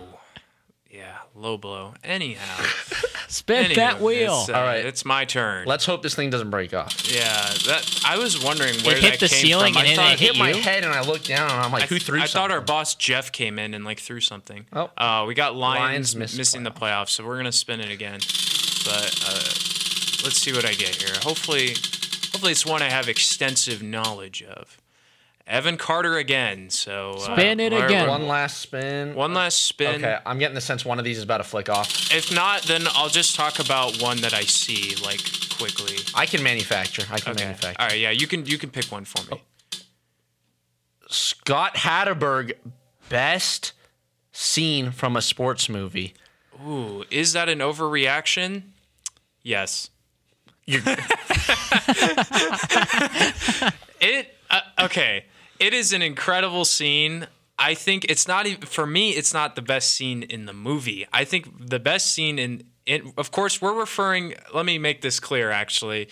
yeah, low blow. Anyhow, <laughs> Spin that Anywho, wheel. It's, uh, All right. it's my turn. Let's hope this thing doesn't break off. yeah, that I was wondering where hit that the came ceiling from. and I it thought, hit hit my head and I looked down and I'm like, I, who threw I thought our boss Jeff came in and like threw something. Oh. uh, we got Lions, Lions missed missing the playoffs, so we're gonna spin it again. But uh, let's see what I get here. Hopefully, hopefully it's one I have extensive knowledge of. Evan Carter again. So uh, Spin it again. One last spin. One last spin. Okay, I'm getting the sense one of these is about to flick off. If not, then I'll just talk about one that I see like quickly. I can manufacture. I can Okay. manufacture. All right. Yeah, you can you can pick one for me. Scott Hatteberg, best scene from a sports movie. Ooh, is that an overreaction? Yes. <laughs> It uh, okay. It is an incredible scene. I think it's not even for me. It's not the best scene in the movie. I think the best scene in, in of course, we're referring. Let me make this clear. Actually,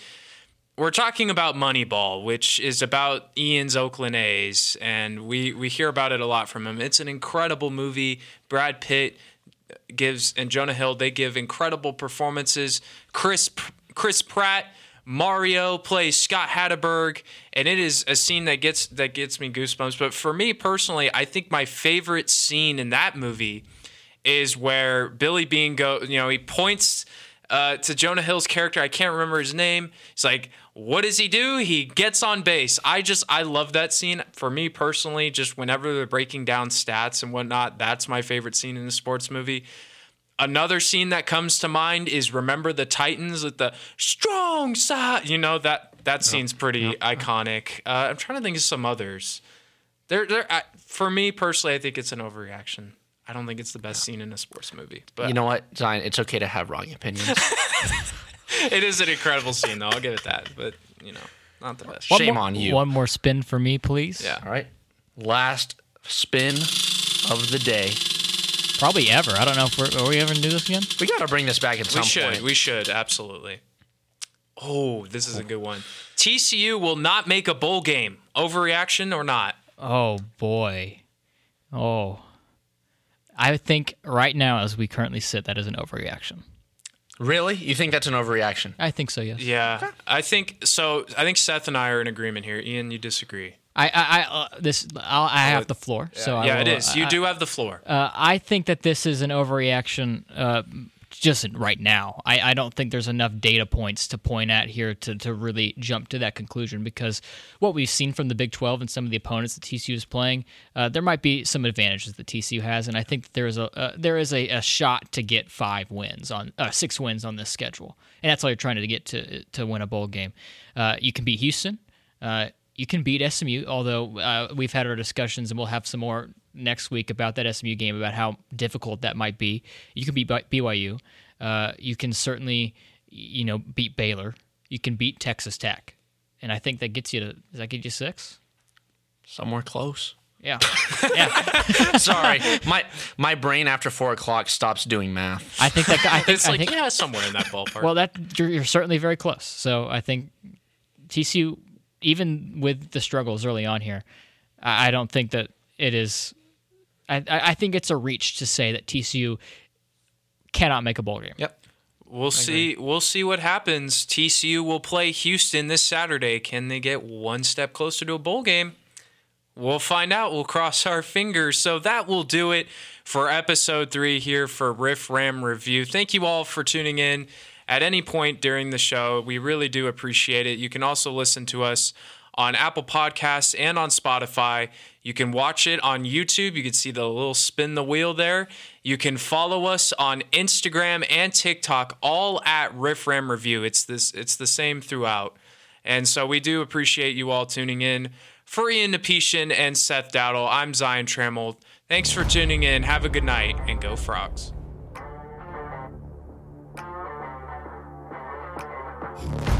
we're talking about Moneyball, which is about Ian's Oakland A's, and we we hear about it a lot from him. It's an incredible movie. Brad Pitt gives and Jonah Hill they give incredible performances. Chris Chris Pratt, Mario plays Scott Hatteberg, and it is a scene that gets that gets me goosebumps. But for me personally, I think my favorite scene in that movie is where Billy Beane go. You know, he points uh, to Jonah Hill's character. I can't remember his name. He's like, "What does he do? He gets on base." I just I love that scene. For me personally, just whenever they're breaking down stats and whatnot, that's my favorite scene in a sports movie. Another scene that comes to mind is remember the Titans with the strong side. You know that that scene's pretty iconic. Uh, I'm trying to think of some others. There, there. I, for me personally, I think it's an overreaction. I don't think it's the best scene in a sports movie, but you know what, Zion? It's okay to have wrong opinions. <laughs> <laughs> it is an incredible scene, though. I'll give it that. But you know, not the best. One Shame more- on you. One more spin for me, please. Yeah. All right. Last spin of the day. Probably ever. I don't know if we're, are we ever gonna do this again. We got to bring this back at some We should. point. We should absolutely. Oh, this is a good one. TCU will not make a bowl game. Overreaction or not? Oh boy. Oh. I think right now, as we currently sit, that is an overreaction. Really? You think that's an overreaction? I think so. Yes. Yeah, I think so. I think Seth and I are in agreement here. Ian, you disagree? I I, I uh, this I'll, I have the floor. So I yeah, it will- is. You I- do have the floor. Uh, I think that this is an overreaction uh, just right now. I, I don't think there's enough data points to point at here to, to really jump to that conclusion because what we've seen from the Big 12 and some of the opponents that TCU is playing, uh, there might be some advantages that TCU has, and I think that there is a uh, there is a, a shot to get five wins on uh, six wins on this schedule, and that's all you're trying to get to to win a bowl game. Uh, you can beat Houston. Uh, you can beat SMU, although uh, we've had our discussions and we'll have some more next week about that SMU game, about how difficult that might be. You can beat BYU. Uh, you can certainly, you know, beat Baylor. You can beat Texas Tech, and I think that gets you to. Does that get you six? Somewhere close. Yeah. <laughs> Sorry, my my brain after four o'clock stops doing math. I think that. I <laughs> think, it's I like think, yeah, somewhere in that ballpark. Well, that you're, you're certainly very close. So I think TCU, even with the struggles early on here, I, I don't think that it is. I, I I think it's a reach to say that TCU cannot make a bowl game. Yep. We'll see. We'll see what happens. TCU will play Houston this Saturday. Can they get one step closer to a bowl game? We'll find out. We'll cross our fingers. So that will do it for episode three here for Riff Ram Review. Thank you all for tuning in at any point during the show. We really do appreciate it. You can also listen to us on Apple Podcasts and on Spotify. You can watch it on YouTube. You can see the little spin the wheel there. You can follow us on Instagram and TikTok, all at Riff Ram Review. It's this. It's the same throughout. And so we do appreciate you all tuning in For Ian Nepetion and Seth Dowdle, I'm Zion Trammell. Thanks for tuning in. Have a good night and go Frogs. Thank you.